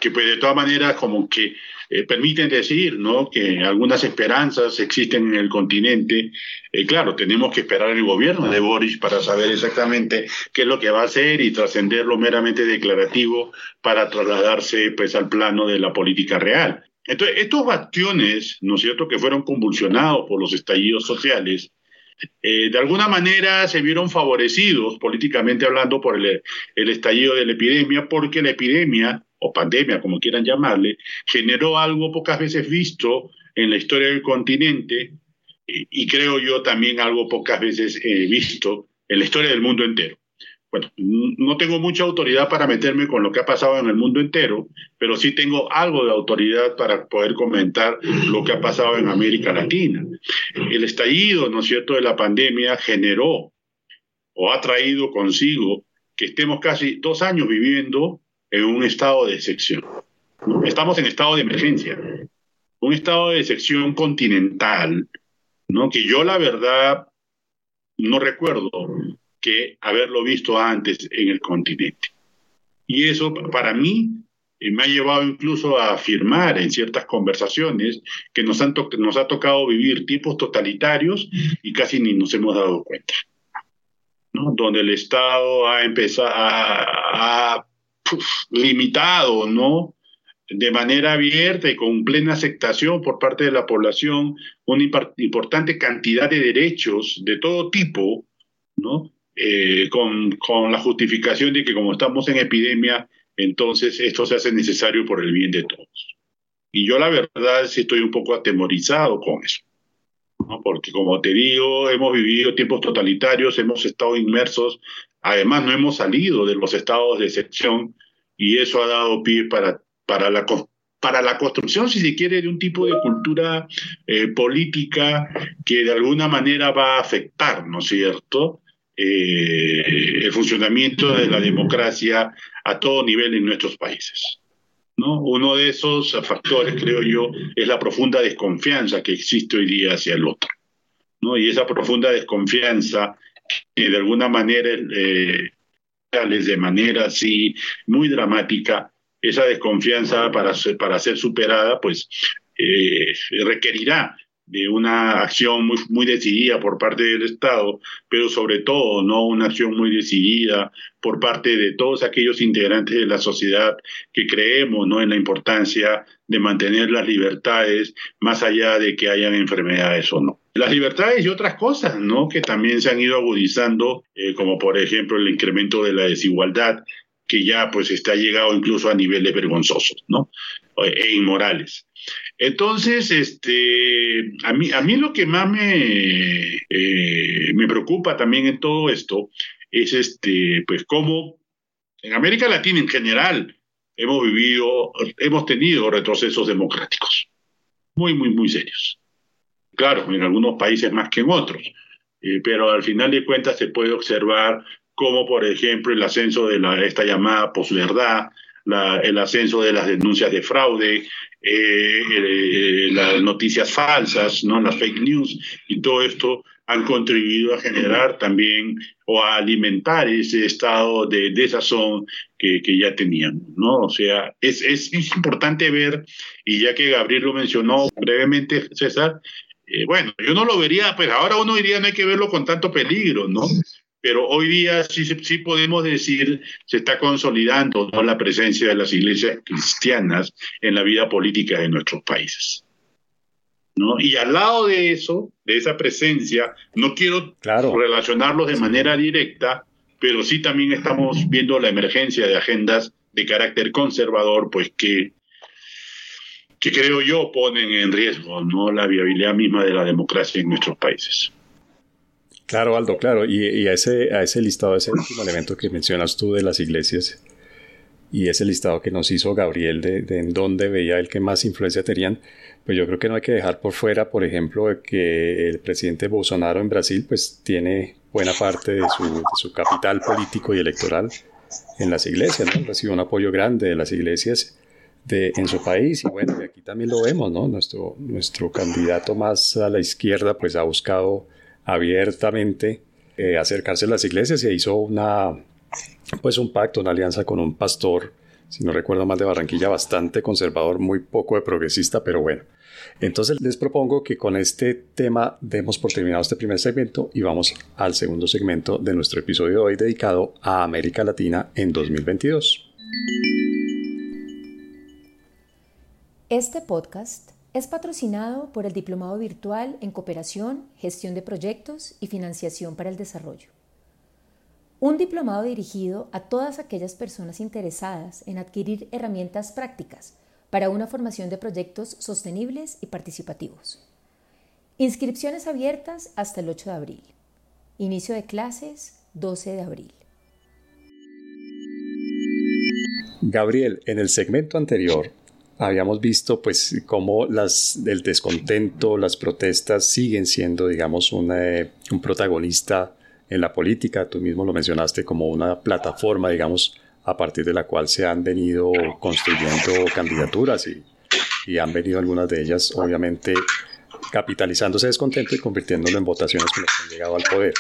que pues de todas maneras como que eh, permiten decir, ¿no? Que algunas esperanzas existen en el continente. Eh, claro, tenemos que esperar el gobierno de Boric para saber exactamente qué es lo que va a hacer y trascender lo meramente declarativo para trasladarse pues al plano de la política real. Entonces, estos bastiones, ¿no es cierto?, que fueron convulsionados por los estallidos sociales, eh, de alguna manera se vieron favorecidos políticamente hablando por el, estallido de la epidemia, porque la epidemia, o pandemia, como quieran llamarle, generó algo pocas veces visto en la historia del continente y, creo yo también algo pocas veces eh, visto en la historia del mundo entero bueno, no tengo mucha autoridad para meterme con lo que ha pasado en el mundo entero, pero sí tengo algo de autoridad para poder comentar lo que ha pasado en América Latina. El estallido, ¿no es cierto?, de la pandemia generó o ha traído consigo que estemos casi dos años viviendo en un estado de excepción. Estamos en estado de emergencia, un estado de excepción continental, ¿no? Que yo la verdad no recuerdo que haberlo visto antes en el continente. Y eso para mí eh, me ha llevado incluso a afirmar en ciertas conversaciones que nos, han nos ha tocado vivir tipos totalitarios y casi ni nos hemos dado cuenta. ¿no? Donde el Estado ha empezado a, limitado, ¿no? de manera abierta y con plena aceptación por parte de la población una importante cantidad de derechos de todo tipo, ¿no? Eh, con, con, la justificación de que como estamos en epidemia, entonces esto se hace necesario por el bien de todos. Y yo la verdad sí estoy un poco atemorizado con eso. ¿no? Porque como te digo, hemos vivido tiempos totalitarios, hemos estado inmersos, además no hemos salido de los estados de excepción y eso ha dado pie para, para la para la construcción, si se quiere, de un tipo de cultura eh, política que de alguna manera va a afectar, ¿no es cierto?, eh, el funcionamiento de la democracia a todo nivel en nuestros países. ¿no? Uno de esos factores, creo yo, es la profunda desconfianza que existe hoy día hacia el otro. ¿no? Y esa profunda desconfianza, que de alguna manera, eh, de manera así muy dramática, esa desconfianza para ser, para ser superada, pues eh, requerirá de una acción muy, muy decidida por parte del Estado, pero sobre todo no una acción muy decidida por parte de todos aquellos integrantes de la sociedad que creemos ¿no? en la importancia de mantener las libertades más allá de que hayan enfermedades o no. Las libertades y otras cosas ¿no? que también se han ido agudizando, eh, como por ejemplo el incremento de la desigualdad, que ya pues está llegado incluso a niveles vergonzosos ¿no? e inmorales. Entonces, este, a mí, a mí lo que más me, eh, me preocupa también en todo esto es este, pues cómo en América Latina en general hemos vivido, hemos tenido retrocesos democráticos muy, muy, muy serios. Claro, en algunos países más que en otros, eh, pero al final de cuentas se puede observar como, por ejemplo, el ascenso de la, esta llamada posverdad, el ascenso de las denuncias de fraude, eh, eh, las noticias falsas, ¿no? las fake news y todo esto han contribuido a generar también o a alimentar ese estado de desazón que, que ya teníamos, ¿no? O sea, es, es, importante ver, y ya que Gabriel lo mencionó brevemente, César, eh, bueno, yo no lo vería, pues ahora uno diría no hay que verlo con tanto peligro, ¿no? Pero hoy día sí, sí podemos decir se está consolidando la presencia de las iglesias cristianas en la vida política de nuestros países. ¿no? Y al lado de eso, de esa presencia, no quiero relacionarlos de manera directa, pero sí también estamos viendo la emergencia de agendas de carácter conservador, pues que, que creo yo ponen en riesgo ¿no? la viabilidad misma de la democracia en nuestros países. Claro, Aldo, claro. Y, a, ese, a ese listado, ese último elemento que mencionas tú de las iglesias y ese listado que nos hizo Gabriel de, en dónde veía el que más influencia tenían, pues yo creo que no hay que dejar por fuera, por ejemplo, que el presidente Bolsonaro en Brasil pues tiene buena parte de su, capital político y electoral en las iglesias, ¿no? Recibe un apoyo grande de las iglesias de, en su país y bueno, aquí también lo vemos, ¿no? Nuestro, nuestro candidato más a la izquierda pues ha buscado abiertamente eh, acercarse a las iglesias y hizo una, pues un pacto, una alianza con un pastor, si no recuerdo mal, de Barranquilla, bastante conservador, muy poco de progresista, pero bueno. Entonces les propongo que con este tema demos por terminado este primer segmento y vamos al segundo segmento de nuestro episodio de hoy dedicado a América Latina en 2022. Este podcast es patrocinado por el Diplomado Virtual en Cooperación, Gestión de Proyectos y Financiación para el Desarrollo. Un diplomado dirigido a todas aquellas personas interesadas en adquirir herramientas prácticas para una formación de proyectos sostenibles y participativos. Inscripciones abiertas hasta el 8 de abril. Inicio de clases 12 de abril. Gabriel, en el segmento anterior habíamos visto pues cómo las, el descontento, las protestas siguen siendo, digamos, eh, un protagonista en la política. Tú mismo lo mencionaste como una plataforma, digamos, a partir de la cual se han venido construyendo candidaturas y, y han venido algunas de ellas, obviamente, capitalizando ese descontento y convirtiéndolo en votaciones que han llegado al poder.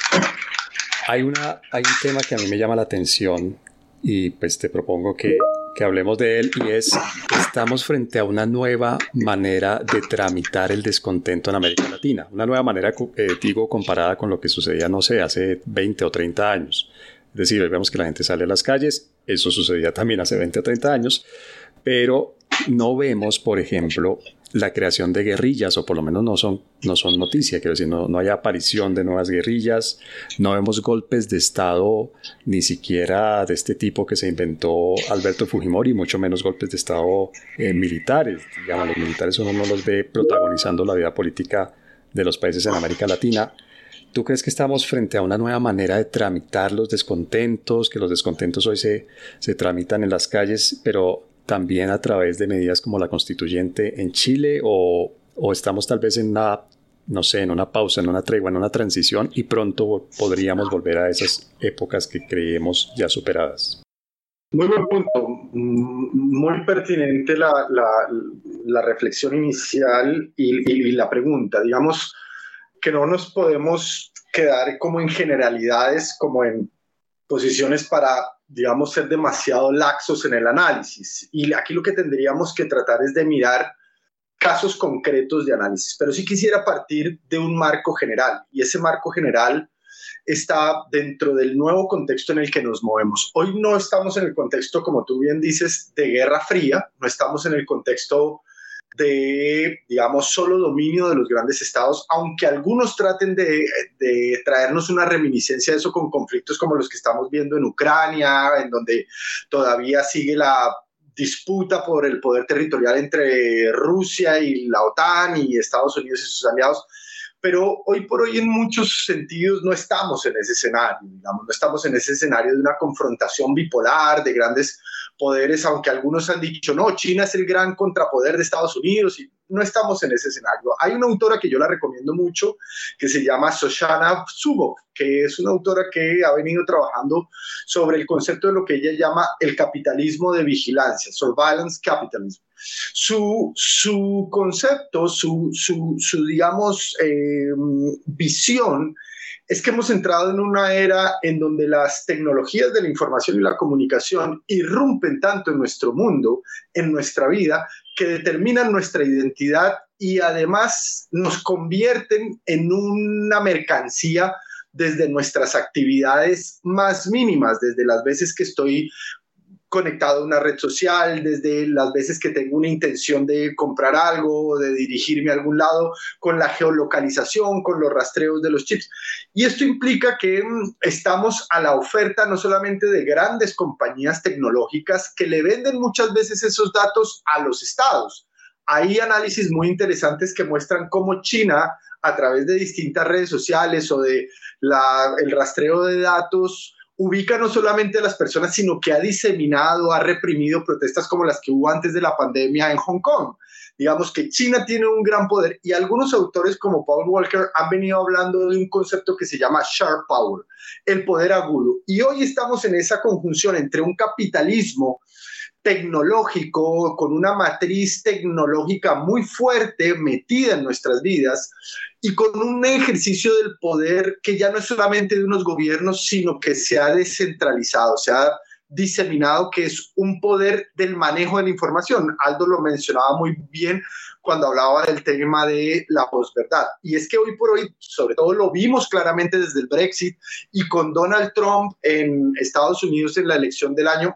Hay, una, hay un tema que a mí me llama la atención y pues te propongo que que hablemos de él y es, estamos frente a una nueva manera de tramitar el descontento en América Latina, una nueva manera, eh, digo, comparada con lo que sucedía, no sé, hace 20 o 30 años. Es decir, vemos que la gente sale a las calles, eso sucedía también hace 20 o 30 años, pero no vemos, por ejemplo, la creación de guerrillas, o por lo menos no son, no son noticia, quiero decir, no, no hay aparición de nuevas guerrillas, no vemos golpes de Estado, ni siquiera de este tipo que se inventó Alberto Fujimori, mucho menos golpes de Estado eh, militares. Digamos, los militares uno no los ve protagonizando la vida política de los países en América Latina. ¿Tú crees que estamos frente a una nueva manera de tramitar los descontentos, que los descontentos hoy se, se tramitan en las calles, pero también a través de medidas como la constituyente en Chile o, o estamos tal vez en una, no sé, en una pausa, en una tregua, en una transición y pronto podríamos volver a esas épocas que creemos ya superadas? Muy buen punto, muy pertinente la, la, reflexión inicial y, la pregunta. Digamos que no nos podemos quedar como en generalidades, como en posiciones para, digamos, ser demasiado laxos en el análisis. Y aquí lo que tendríamos que tratar es de mirar casos concretos de análisis, pero sí quisiera partir de un marco general y ese marco general está dentro del nuevo contexto en el que nos movemos. Hoy no estamos en el contexto, como tú bien dices, de Guerra Fría, no estamos en el contexto de, digamos, solo dominio de los grandes estados, aunque algunos traten de, de, traernos una reminiscencia de eso con conflictos como los que estamos viendo en Ucrania, en donde todavía sigue la disputa por el poder territorial entre Rusia y la OTAN y Estados Unidos y sus aliados. Pero hoy por hoy en muchos sentidos no estamos en ese escenario, digamos, no estamos en ese escenario de una confrontación bipolar, de grandes poderes, aunque algunos han dicho, no, China es el gran contrapoder de Estados Unidos y no estamos en ese escenario. Hay una autora que yo la recomiendo mucho que se llama Shoshana Zuboff, que es una autora que ha venido trabajando sobre el concepto de lo que ella llama el capitalismo de vigilancia, surveillance capitalism. Su, su concepto, su, su, su digamos, eh, visión es que hemos entrado en una era en donde las tecnologías de la información y la comunicación irrumpen tanto en nuestro mundo, en nuestra vida, que determinan nuestra identidad y además nos convierten en una mercancía desde nuestras actividades más mínimas, desde las veces que estoy conectado a una red social, desde las veces que tengo una intención de comprar algo, de dirigirme a algún lado, con la geolocalización, con los rastreos de los chips. Y esto implica que mm, estamos a la oferta no solamente de grandes compañías tecnológicas que le venden muchas veces esos datos a los estados. Hay análisis muy interesantes que muestran cómo China, a través de distintas redes sociales o de la, el rastreo de datos, ubica no solamente a las personas, sino que ha diseminado, ha reprimido protestas como las que hubo antes de la pandemia en Hong Kong. Digamos que China tiene un gran poder y algunos autores como Paul Walker han venido hablando de un concepto que se llama sharp power, el poder agudo. Y hoy estamos en esa conjunción entre un capitalismo tecnológico, con una matriz tecnológica muy fuerte metida en nuestras vidas y con un ejercicio del poder que ya no es solamente de unos gobiernos, sino que se ha descentralizado, se ha diseminado, que es un poder del manejo de la información. Aldo lo mencionaba muy bien cuando hablaba del tema de la posverdad. Y es que hoy por hoy, sobre todo lo vimos claramente desde el Brexit y con Donald Trump en Estados Unidos en la elección del año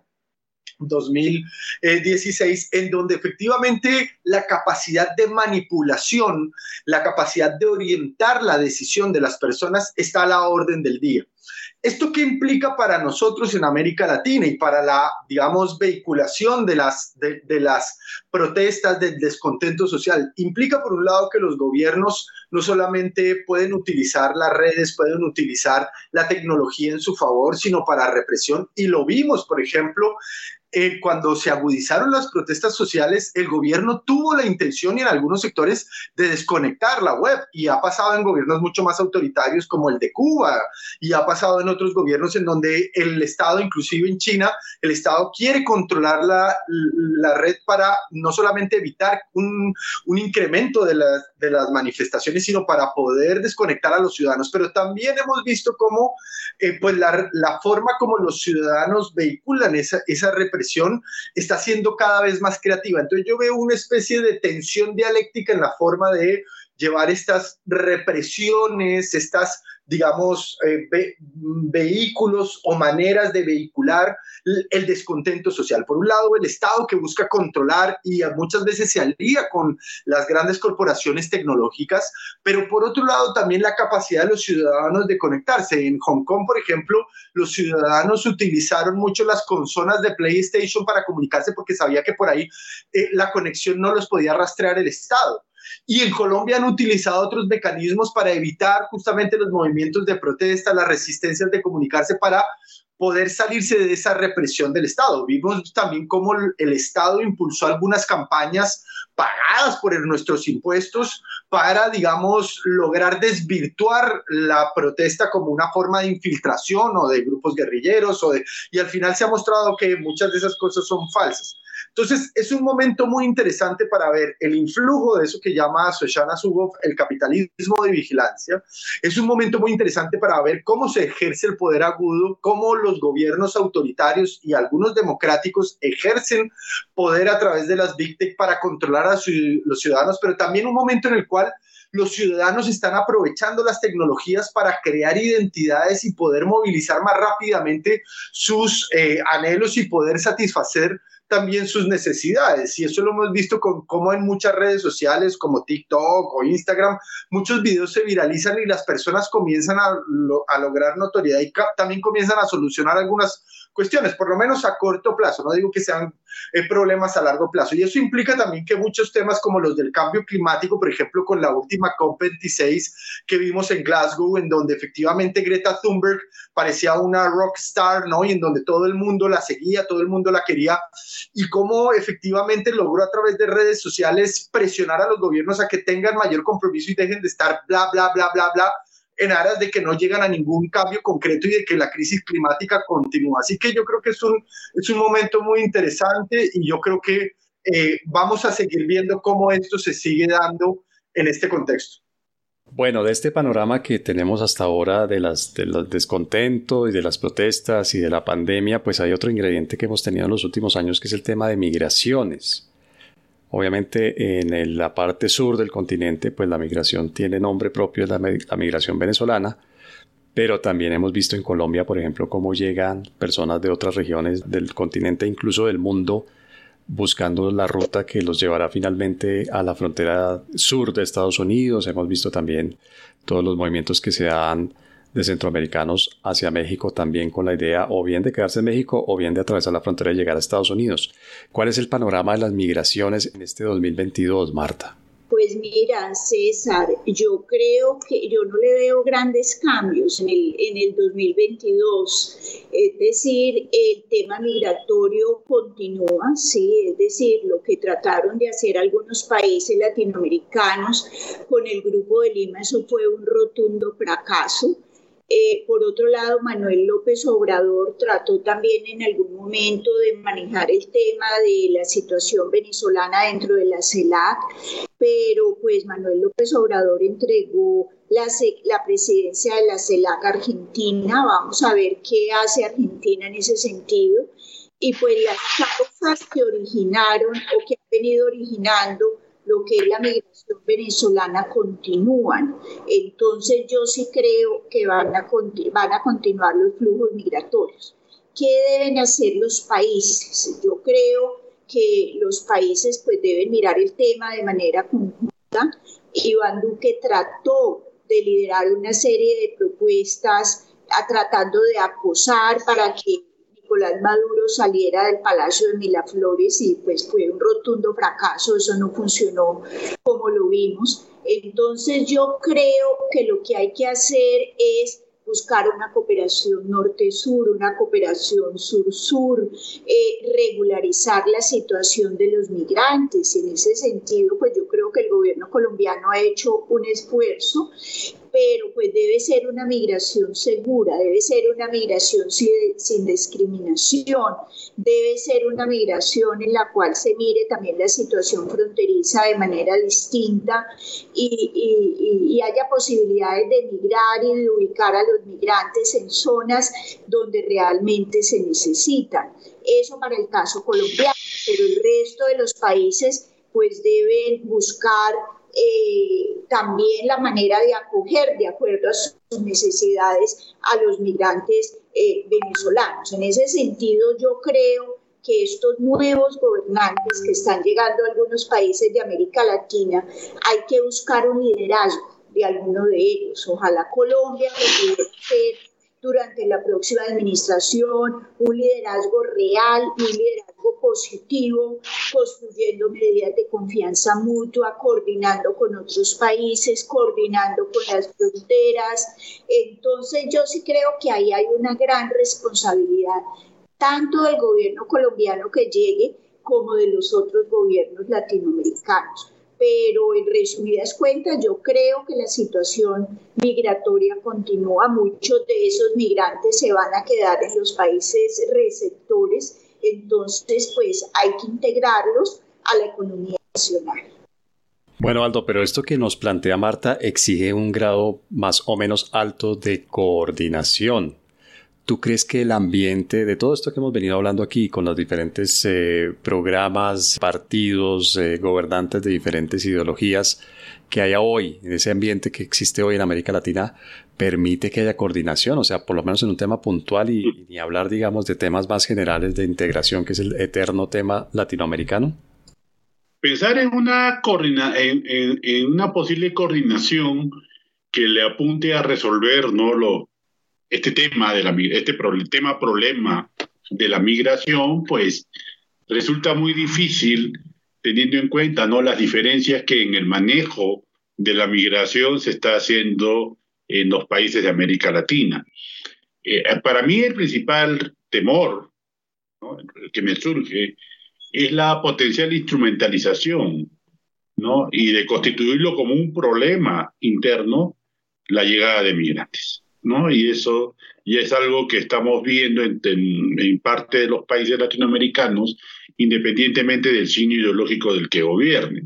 2016, en donde efectivamente la capacidad de manipulación, la capacidad de orientar la decisión de las personas está a la orden del día. ¿Esto qué implica para nosotros en América Latina y para la, digamos, vehiculación de las, de, de, las protestas del descontento social? Implica, por un lado, que los gobiernos no solamente pueden utilizar las redes, pueden utilizar la tecnología en su favor, sino para represión. Y lo vimos, por ejemplo, eh, cuando se agudizaron las protestas sociales, el gobierno tuvo la intención y en algunos sectores de desconectar la web y ha pasado en gobiernos mucho más autoritarios como el de Cuba y ha pasado en otros gobiernos en donde el Estado, inclusive en China, el Estado quiere controlar la, la red para no solamente evitar un, un incremento de las, de las manifestaciones, sino para poder desconectar a los ciudadanos. Pero también hemos visto cómo eh, pues la, la, forma como los ciudadanos vehiculan esa, esa represión está siendo cada vez más creativa. Entonces yo veo una especie de tensión dialéctica en la forma de llevar estas represiones, estas digamos, eh, ve, vehículos o maneras de vehicular el descontento social. Por un lado, el Estado que busca controlar y muchas veces se alía con las grandes corporaciones tecnológicas, pero por otro lado también la capacidad de los ciudadanos de conectarse. En Hong Kong, por ejemplo, los ciudadanos utilizaron mucho las consolas de PlayStation para comunicarse porque sabía que por ahí eh, la conexión no los podía rastrear el Estado. Y en Colombia han utilizado otros mecanismos para evitar justamente los movimientos de protesta, las resistencias de comunicarse para poder salirse de esa represión del Estado. Vimos también cómo el Estado impulsó algunas campañas pagadas por nuestros impuestos para, digamos, lograr desvirtuar la protesta como una forma de infiltración o de grupos guerrilleros y al final se ha mostrado que muchas de esas cosas son falsas. Entonces, es un momento muy interesante para ver el influjo de eso que llama Shoshana Zuboff el capitalismo de vigilancia. Es un momento muy interesante para ver cómo se ejerce el poder agudo, cómo los gobiernos autoritarios y algunos democráticos ejercen poder a través de las Big Tech para controlar a los ciudadanos, pero también un momento en el cual los ciudadanos están aprovechando las tecnologías para crear identidades y poder movilizar más rápidamente sus eh, anhelos y poder satisfacer también sus necesidades. Y eso lo hemos visto con cómo en muchas redes sociales como TikTok o Instagram, muchos videos se viralizan y las personas comienzan a, a lograr notoriedad y también comienzan a solucionar algunas cuestiones, por lo menos a corto plazo, no digo que sean eh, problemas a largo plazo. Y eso implica también que muchos temas como los del cambio climático, por ejemplo, con la última COP26 que vimos en Glasgow, en donde efectivamente Greta Thunberg parecía una rock star, ¿no? Y en donde todo el mundo la seguía, todo el mundo la quería, y cómo efectivamente logró a través de redes sociales presionar a los gobiernos a que tengan mayor compromiso y dejen de estar bla, bla, bla, bla, bla en aras de que no llegan a ningún cambio concreto y de que la crisis climática continúa. Así que yo creo que es un, es un momento muy interesante y yo creo que eh, vamos a seguir viendo cómo esto se sigue dando en este contexto. Bueno, de este panorama que tenemos hasta ahora de las del descontento y de las protestas y de la pandemia, pues hay otro ingrediente que hemos tenido en los últimos años que es el tema de migraciones. Obviamente en la parte sur del continente, pues la migración tiene nombre propio, es la, la migración venezolana, pero también hemos visto en Colombia, por ejemplo, cómo llegan personas de otras regiones del continente, incluso del mundo, buscando la ruta que los llevará finalmente a la frontera sur de Estados Unidos. Hemos visto también todos los movimientos que se dan de centroamericanos hacia México también con la idea o bien de quedarse en México o bien de atravesar la frontera y llegar a Estados Unidos. ¿Cuál es el panorama de las migraciones en este 2022, Marta? Pues mira, César, yo creo que yo no le veo grandes cambios en el, en el 2022. Es decir, el tema migratorio continúa, sí, es decir, lo que trataron de hacer algunos países latinoamericanos con el Grupo de Lima, eso fue un rotundo fracaso. Eh, por otro lado, Manuel López Obrador trató también en algún momento de manejar el tema de la situación venezolana dentro de la CELAC, pero pues Manuel López Obrador entregó la, la presidencia de la CELAC Argentina. Vamos a ver qué hace Argentina en ese sentido. Y pues las causas que originaron o que han venido originando lo que es la migración venezolana continúan. Entonces yo sí creo que van a, van a continuar los flujos migratorios. ¿Qué deben hacer los países? Yo creo que los países pues deben mirar el tema de manera conjunta. Iván Duque trató de liderar una serie de propuestas a, tratando de acosar para que Nicolás Maduro saliera del Palacio de Miraflores y pues fue un rotundo fracaso, eso no funcionó como lo vimos. Entonces yo creo que lo que hay que hacer es buscar una cooperación norte-sur, una cooperación sur-sur, eh, regularizar la situación de los migrantes. En ese sentido, pues yo creo que el gobierno colombiano ha hecho un esfuerzo pero pues debe ser una migración segura, debe ser una migración sin, discriminación, debe ser una migración en la cual se mire también la situación fronteriza de manera distinta y, haya posibilidades de migrar y de ubicar a los migrantes en zonas donde realmente se necesitan. Eso para el caso colombiano, pero el resto de los países pues deben buscar eh, también la manera de acoger de acuerdo a sus necesidades a los migrantes eh, venezolanos. En ese sentido, yo creo que estos nuevos gobernantes que están llegando a algunos países de América Latina, hay que buscar un liderazgo de alguno de ellos. Ojalá Colombia pudiera ser durante la próxima administración, un liderazgo real, un liderazgo positivo, construyendo medidas de confianza mutua, coordinando con otros países, coordinando con las fronteras. Entonces yo sí creo que ahí hay una gran responsabilidad, tanto del gobierno colombiano que llegue como de los otros gobiernos latinoamericanos pero en resumidas cuentas yo creo que la situación migratoria continúa, muchos de esos migrantes se van a quedar en los países receptores, entonces pues hay que integrarlos a la economía nacional. Bueno, Aldo, pero esto que nos plantea Marta exige un grado más o menos alto de coordinación. ¿Tú crees que el ambiente de todo esto que hemos venido hablando aquí con los diferentes eh, programas, partidos, eh, gobernantes de diferentes ideologías que haya hoy, en ese ambiente que existe hoy en América Latina, permite que haya coordinación? O sea, por lo menos en un tema puntual y, ni hablar, digamos, de temas más generales de integración, que es el eterno tema latinoamericano. Pensar en una, en una posible coordinación que le apunte a resolver ¿no? lo, este tema, de este tema problema de la migración, pues resulta muy difícil teniendo en cuenta ¿no? las diferencias que en el manejo de la migración se está haciendo en los países de América Latina. Eh, para mí el principal temor que me surge es la potencial instrumentalización ¿no? y de constituirlo como un problema interno la llegada de migrantes. ¿No? Y eso ya es algo que estamos viendo en, parte de los países latinoamericanos, independientemente del signo ideológico del que gobierne.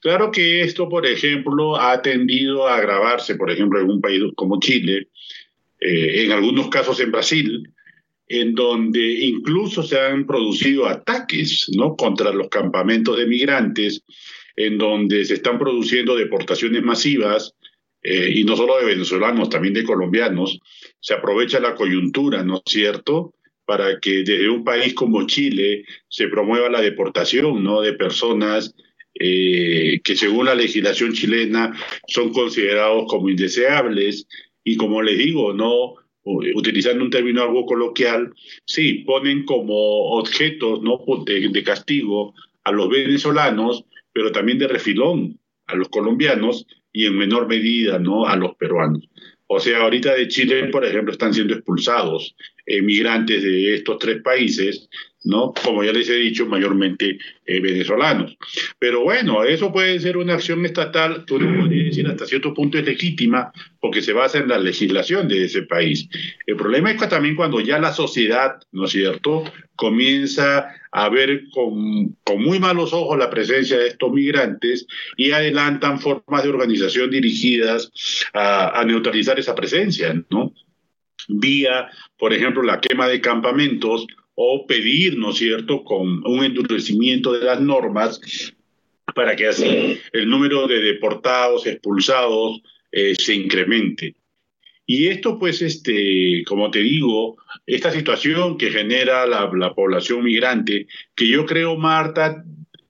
Claro que esto, por ejemplo, ha tendido a agravarse, por ejemplo, en un país como Chile, eh, en algunos casos en Brasil, en donde incluso se han producido ataques ¿no? contra los campamentos de migrantes, en donde se están produciendo deportaciones masivas eh, y no solo de venezolanos, también de colombianos, se aprovecha la coyuntura, ¿no es cierto?, para que desde un país como Chile se promueva la deportación, ¿no?, de personas eh, que según la legislación chilena son considerados como indeseables y como les digo, no utilizando un término algo coloquial, sí, ponen como objetos ¿no? de castigo a los venezolanos, pero también de refilón a los colombianos y en menor medida ¿no? a los peruanos. O sea, ahorita de Chile, por ejemplo, están siendo expulsados emigrantes de estos tres países, ¿no? Como ya les he dicho, mayormente eh, venezolanos. Pero bueno, eso puede ser una acción estatal, tú lo podrías decir hasta cierto punto es legítima, porque se basa en la legislación de ese país. El problema es que también cuando ya la sociedad, ¿no es cierto?, comienza a ver con, con, muy malos ojos la presencia de estos migrantes y adelantan formas de organización dirigidas a, a neutralizar esa presencia, ¿no? Vía, por ejemplo, la quema de campamentos o pedir, ¿no es cierto?, con un endurecimiento de las normas para que así el número de deportados, expulsados, eh, se incremente. Y esto, pues, este, como te digo, esta situación que genera la, población migrante, que yo creo, Marta,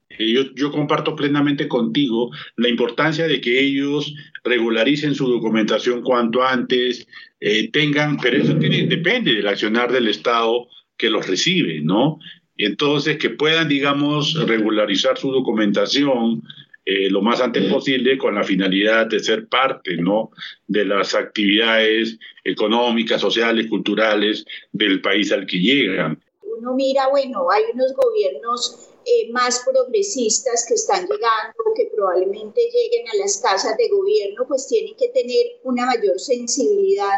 eh, yo, yo, comparto plenamente contigo la importancia de que ellos regularicen su documentación cuanto antes, eh, tengan, pero eso tiene, depende del accionar del Estado que los recibe, ¿no? Entonces, que puedan, digamos, regularizar su documentación, eh, lo más antes posible con la finalidad de ser parte ¿no? de las actividades económicas, sociales, culturales del país al que llegan. Uno mira, bueno, hay unos gobiernos eh, más progresistas que están llegando, que probablemente lleguen a las casas de gobierno, pues tienen que tener una mayor sensibilidad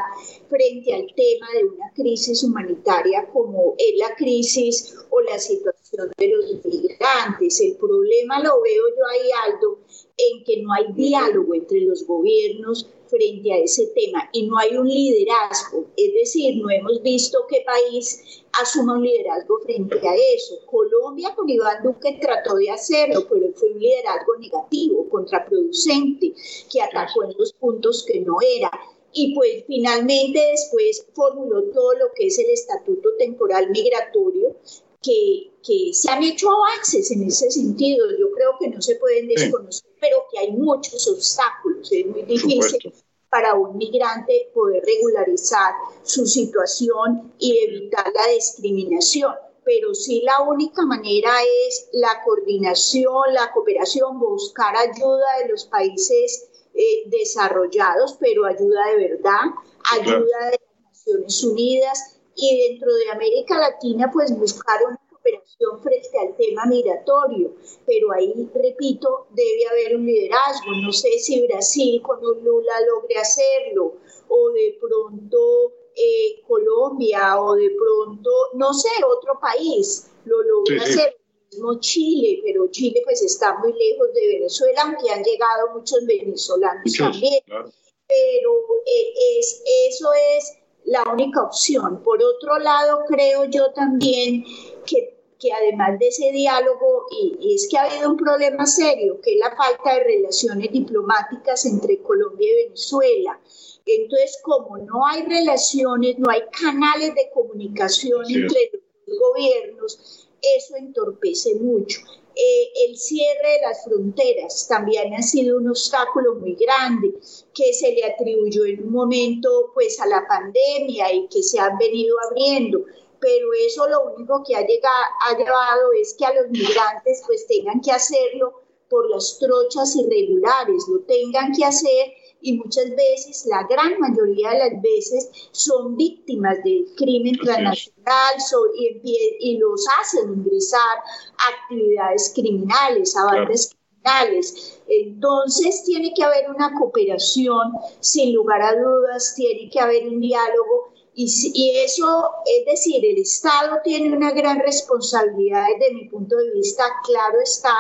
frente al tema de una crisis humanitaria como es la crisis o la situación de los migrantes. El problema lo veo yo ahí, Aldo, en que no hay diálogo entre los gobiernos frente a ese tema y no hay un liderazgo. Es decir, no hemos visto qué país asuma un liderazgo frente a eso. Colombia con Iván Duque trató de hacerlo, pero fue un liderazgo negativo, contraproducente, que atacó en los puntos que no era. Y pues finalmente después formuló todo lo que es el Estatuto Temporal Migratorio, que, que, se han hecho avances en ese sentido. Yo creo que no se pueden desconocer, pero que hay muchos obstáculos. Es muy difícil para un migrante poder regularizar su situación y evitar la discriminación. Pero sí la única manera es la coordinación, la cooperación, buscar ayuda de los países eh, desarrollados, pero ayuda de verdad, ayuda de las Naciones Unidas y dentro de América Latina, pues buscar una cooperación frente al tema migratorio. Pero ahí, repito, debe haber un liderazgo. No sé si Brasil con un Lula logre hacerlo o de pronto eh, Colombia o de pronto, no sé, otro país lo logra hacer mismo Chile, pero Chile pues está muy lejos de Venezuela, aunque han llegado muchos venezolanos también. Pero eh, es, eso es la única opción. Por otro lado, creo yo también que, que además de ese diálogo, y, y, es que ha habido un problema serio, que es la falta de relaciones diplomáticas entre Colombia y Venezuela. Entonces, como no hay relaciones, no hay canales de comunicación entre los gobiernos, eso entorpece mucho. Eh, el cierre de las fronteras también ha sido un obstáculo muy grande que se le atribuyó en un momento pues a la pandemia y que se han venido abriendo. Pero eso lo único que ha, llegado, ha llevado es que a los migrantes pues tengan que hacerlo por las trochas irregulares, lo tengan que hacer y muchas veces, la gran mayoría de las veces, son víctimas del crimen transnacional y, los hacen ingresar a actividades criminales, a bandas criminales. Entonces tiene que haber una cooperación, sin lugar a dudas, tiene que haber un diálogo y, y, eso, es decir, el Estado tiene una gran responsabilidad desde mi punto de vista, claro está,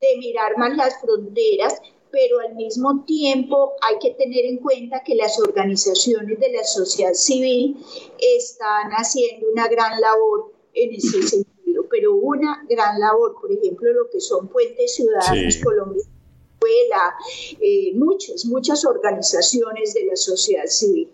de mirar más las fronteras, pero al mismo tiempo hay que tener en cuenta que las organizaciones de la sociedad civil están haciendo una gran labor en ese sentido, pero una gran labor, por ejemplo, lo que son Puentes Ciudadanos Colombia, eh, muchas, muchas organizaciones de la sociedad civil.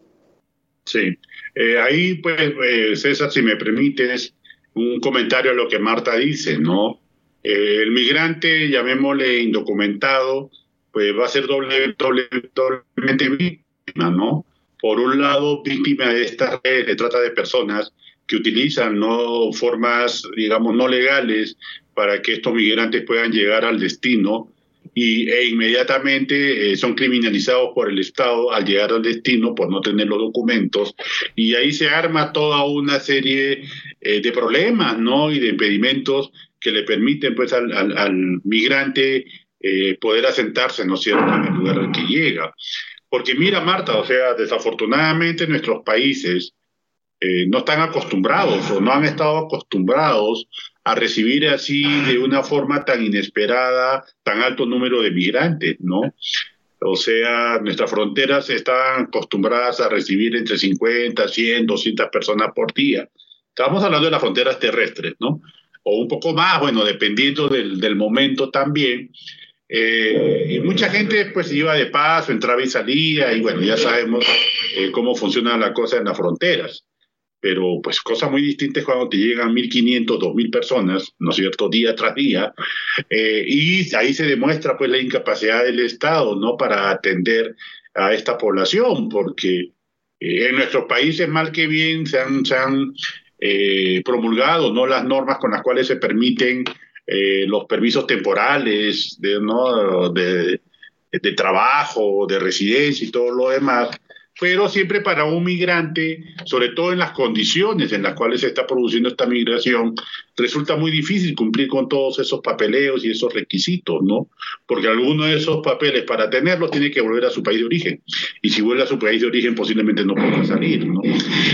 Sí, eh, ahí pues, eh, César, si me permites, un comentario a lo que Marta dice, ¿no? El migrante, llamémosle indocumentado, pues va a ser doble, doble, doblemente víctima, ¿no? Por un lado, víctima de esta red de trata de personas que utilizan no formas, digamos, no legales para que estos migrantes puedan llegar al destino y, e inmediatamente eh, son criminalizados por el Estado al llegar al destino por no tener los documentos y ahí se arma toda una serie eh, de problemas ¿no? y de impedimentos que le permiten pues al, al, al migrante eh, poder asentarse, ¿no es cierto?, en el lugar al que llega. Porque mira, Marta, o sea, desafortunadamente nuestros países eh, no están acostumbrados o no han estado acostumbrados a recibir así de una forma tan inesperada tan alto número de migrantes, ¿no? O sea, nuestras fronteras están acostumbradas a recibir entre 50, 100, 200 personas por día. Estamos hablando de las fronteras terrestres, ¿no? O un poco más, bueno, dependiendo del, del momento también. Eh, y mucha gente pues iba de paso, entraba y salía, y bueno, ya sabemos eh, cómo funciona la cosa en las fronteras. Pero pues cosa muy distinta es cuando te llegan 1.500, 2.000 personas, ¿no es cierto?, día tras día, eh, y ahí se demuestra pues la incapacidad del Estado, ¿no?, para atender a esta población, porque en nuestros países, mal que bien, se han, se han promulgado, ¿no?, las normas con las cuales se permiten eh, los permisos temporales de, ¿no? de, de trabajo, de residencia y todo lo demás, pero siempre para un migrante, sobre todo en las condiciones en las cuales se está produciendo esta migración, resulta muy difícil cumplir con todos esos papeleos y esos requisitos, ¿no? Porque alguno de esos papeles, para tenerlos, tiene que volver a su país de origen. Y si vuelve a su país de origen, posiblemente no pueda salir, ¿no?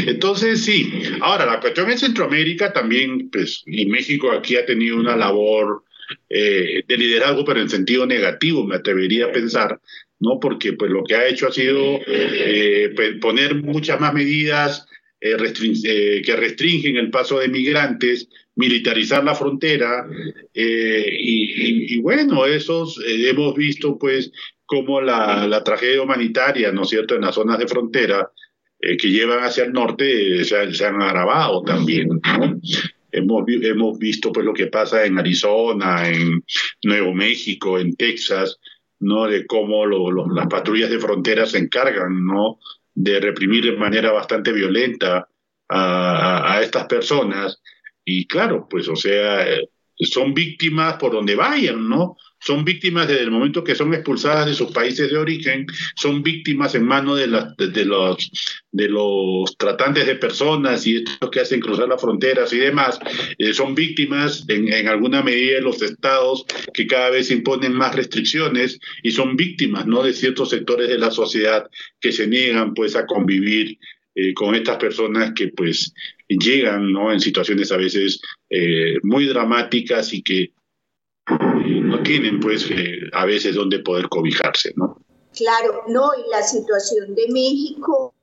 Entonces, sí. Ahora, la cuestión en Centroamérica también, pues, y México aquí ha tenido una labor eh, de liderazgo, pero en sentido negativo, me atrevería a pensar, ¿no? Porque pues lo que ha hecho ha sido eh, pues, poner muchas más medidas eh, que restringen el paso de migrantes, militarizar la frontera y, y, bueno, esos hemos visto pues como la, la, tragedia humanitaria, ¿no es cierto?, en las zonas de frontera que llevan hacia el norte se, se han agravado también, ¿no? Hemos, hemos visto pues lo que pasa en Arizona, en Nuevo México, en Texas, ¿no? De cómo las patrullas de frontera se encargan, ¿no? De reprimir de manera bastante violenta a, a estas personas. Y claro, pues, o sea, son víctimas por donde vayan, ¿no? Son víctimas desde el momento que son expulsadas de sus países de origen, son víctimas en manos de, de, los, de los tratantes de personas y estos que hacen cruzar las fronteras y demás, eh, son víctimas en, en, alguna medida de los estados que cada vez imponen más restricciones y son víctimas, ¿no? De ciertos sectores de la sociedad que se niegan, pues, a convivir eh, con estas personas que pues llegan ¿no? en situaciones a veces eh, muy dramáticas y que no tienen pues a veces donde poder cobijarse, ¿no? Claro, no, y la situación de México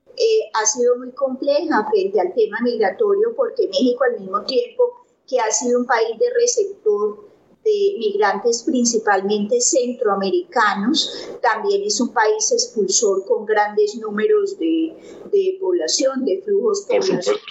ha sido muy compleja frente al tema migratorio porque México al mismo tiempo que ha sido un país de receptor de migrantes principalmente centroamericanos. También es un país expulsor con grandes números de, de población, de flujos poblacionales.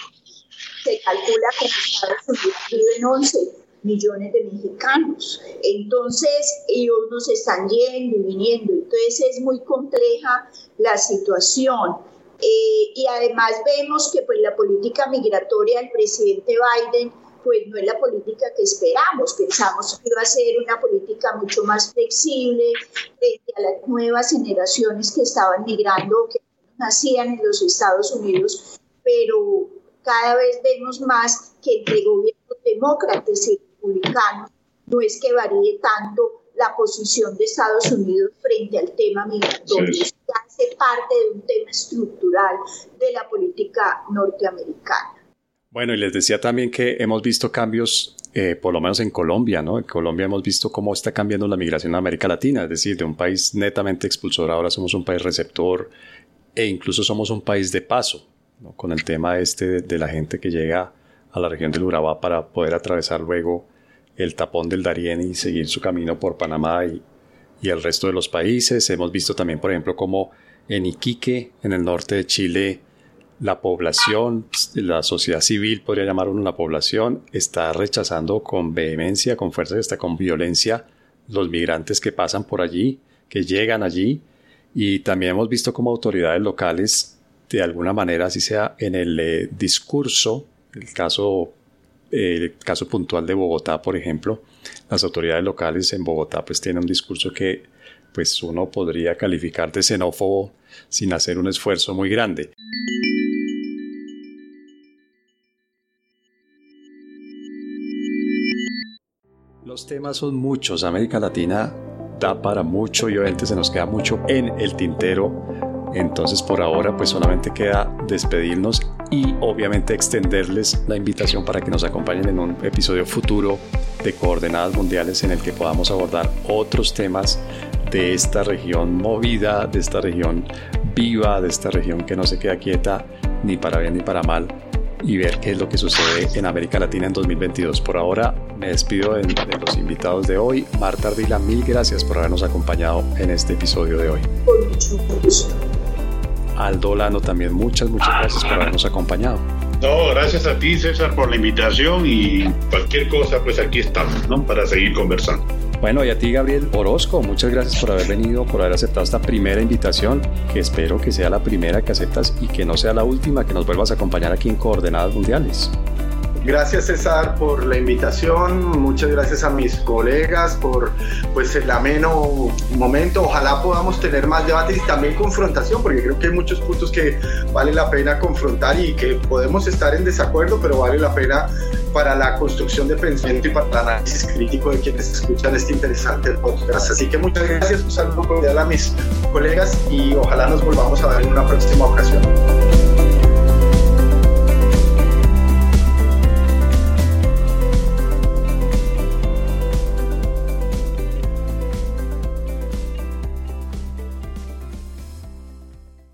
Se calcula que en Estados Unidos viven 11 millones de mexicanos. Entonces, ellos nos están yendo y viniendo. Entonces, es muy compleja la situación. Eh, y además vemos que pues, la política migratoria del presidente Biden pues no es la política que esperamos. Pensamos que iba a ser una política mucho más flexible frente a las nuevas generaciones que estaban migrando, que nacían en los Estados Unidos, pero cada vez vemos más que entre gobiernos demócratas y republicanos no es que varíe tanto la posición de Estados Unidos frente al tema migratorio. Sí. Hace parte de un tema estructural de la política norteamericana. Bueno, y les decía también que hemos visto cambios, eh, por lo menos en Colombia, ¿no? En Colombia hemos visto cómo está cambiando la migración a América Latina, es decir, de un país netamente expulsor, ahora somos un país receptor e incluso somos un país de paso, ¿no? Con el tema este de la gente que llega la región del Urabá para poder atravesar luego el tapón del Darién y seguir su camino por Panamá y, y el resto de los países. Hemos visto también, por ejemplo, cómo en Iquique, en el norte de Chile, la población, la sociedad civil, podría llamar uno la población, está rechazando con vehemencia, con fuerza y hasta con violencia los migrantes que pasan por allí, que llegan allí. Y también hemos visto como autoridades locales, de alguna manera, así sea en el eh, discurso, el caso, el caso puntual de Bogotá, por ejemplo, las autoridades locales en Bogotá pues tienen un discurso que pues uno podría calificar de xenófobo sin hacer un esfuerzo muy grande. Los temas son muchos. América Latina da para mucho y obviamente se nos queda mucho en el tintero. Entonces por ahora pues solamente queda despedirnos y obviamente extenderles la invitación para que nos acompañen en un episodio futuro de Coordenadas Mundiales en el que podamos abordar otros temas de esta región movida, de esta región viva, de esta región que no se queda quieta ni para bien ni para mal y ver qué es lo que sucede en América Latina en 2022. Por ahora me despido de, de los invitados de hoy. Marta Ardila, mil gracias por habernos acompañado en este episodio de hoy. Aldo Lano también muchas, muchas gracias por habernos acompañado. No, gracias a ti César por la invitación y cualquier cosa pues aquí estamos, ¿no? Para seguir conversando. Bueno, y a ti, Gabriel Orozco, muchas gracias por haber venido, por haber aceptado esta primera invitación, que espero que sea la primera que aceptas y que no sea la última, que nos vuelvas a acompañar aquí en Coordenadas Mundiales. Gracias César por la invitación, muchas gracias a mis colegas por pues el ameno momento, ojalá podamos tener más debates y también confrontación, porque creo que hay muchos puntos que vale la pena confrontar y que podemos estar en desacuerdo, pero vale la pena para la construcción de pensamiento y para el análisis crítico de quienes escuchan este interesante podcast. Así que muchas gracias, un saludo cordial a mis colegas y ojalá nos volvamos a ver en una próxima ocasión.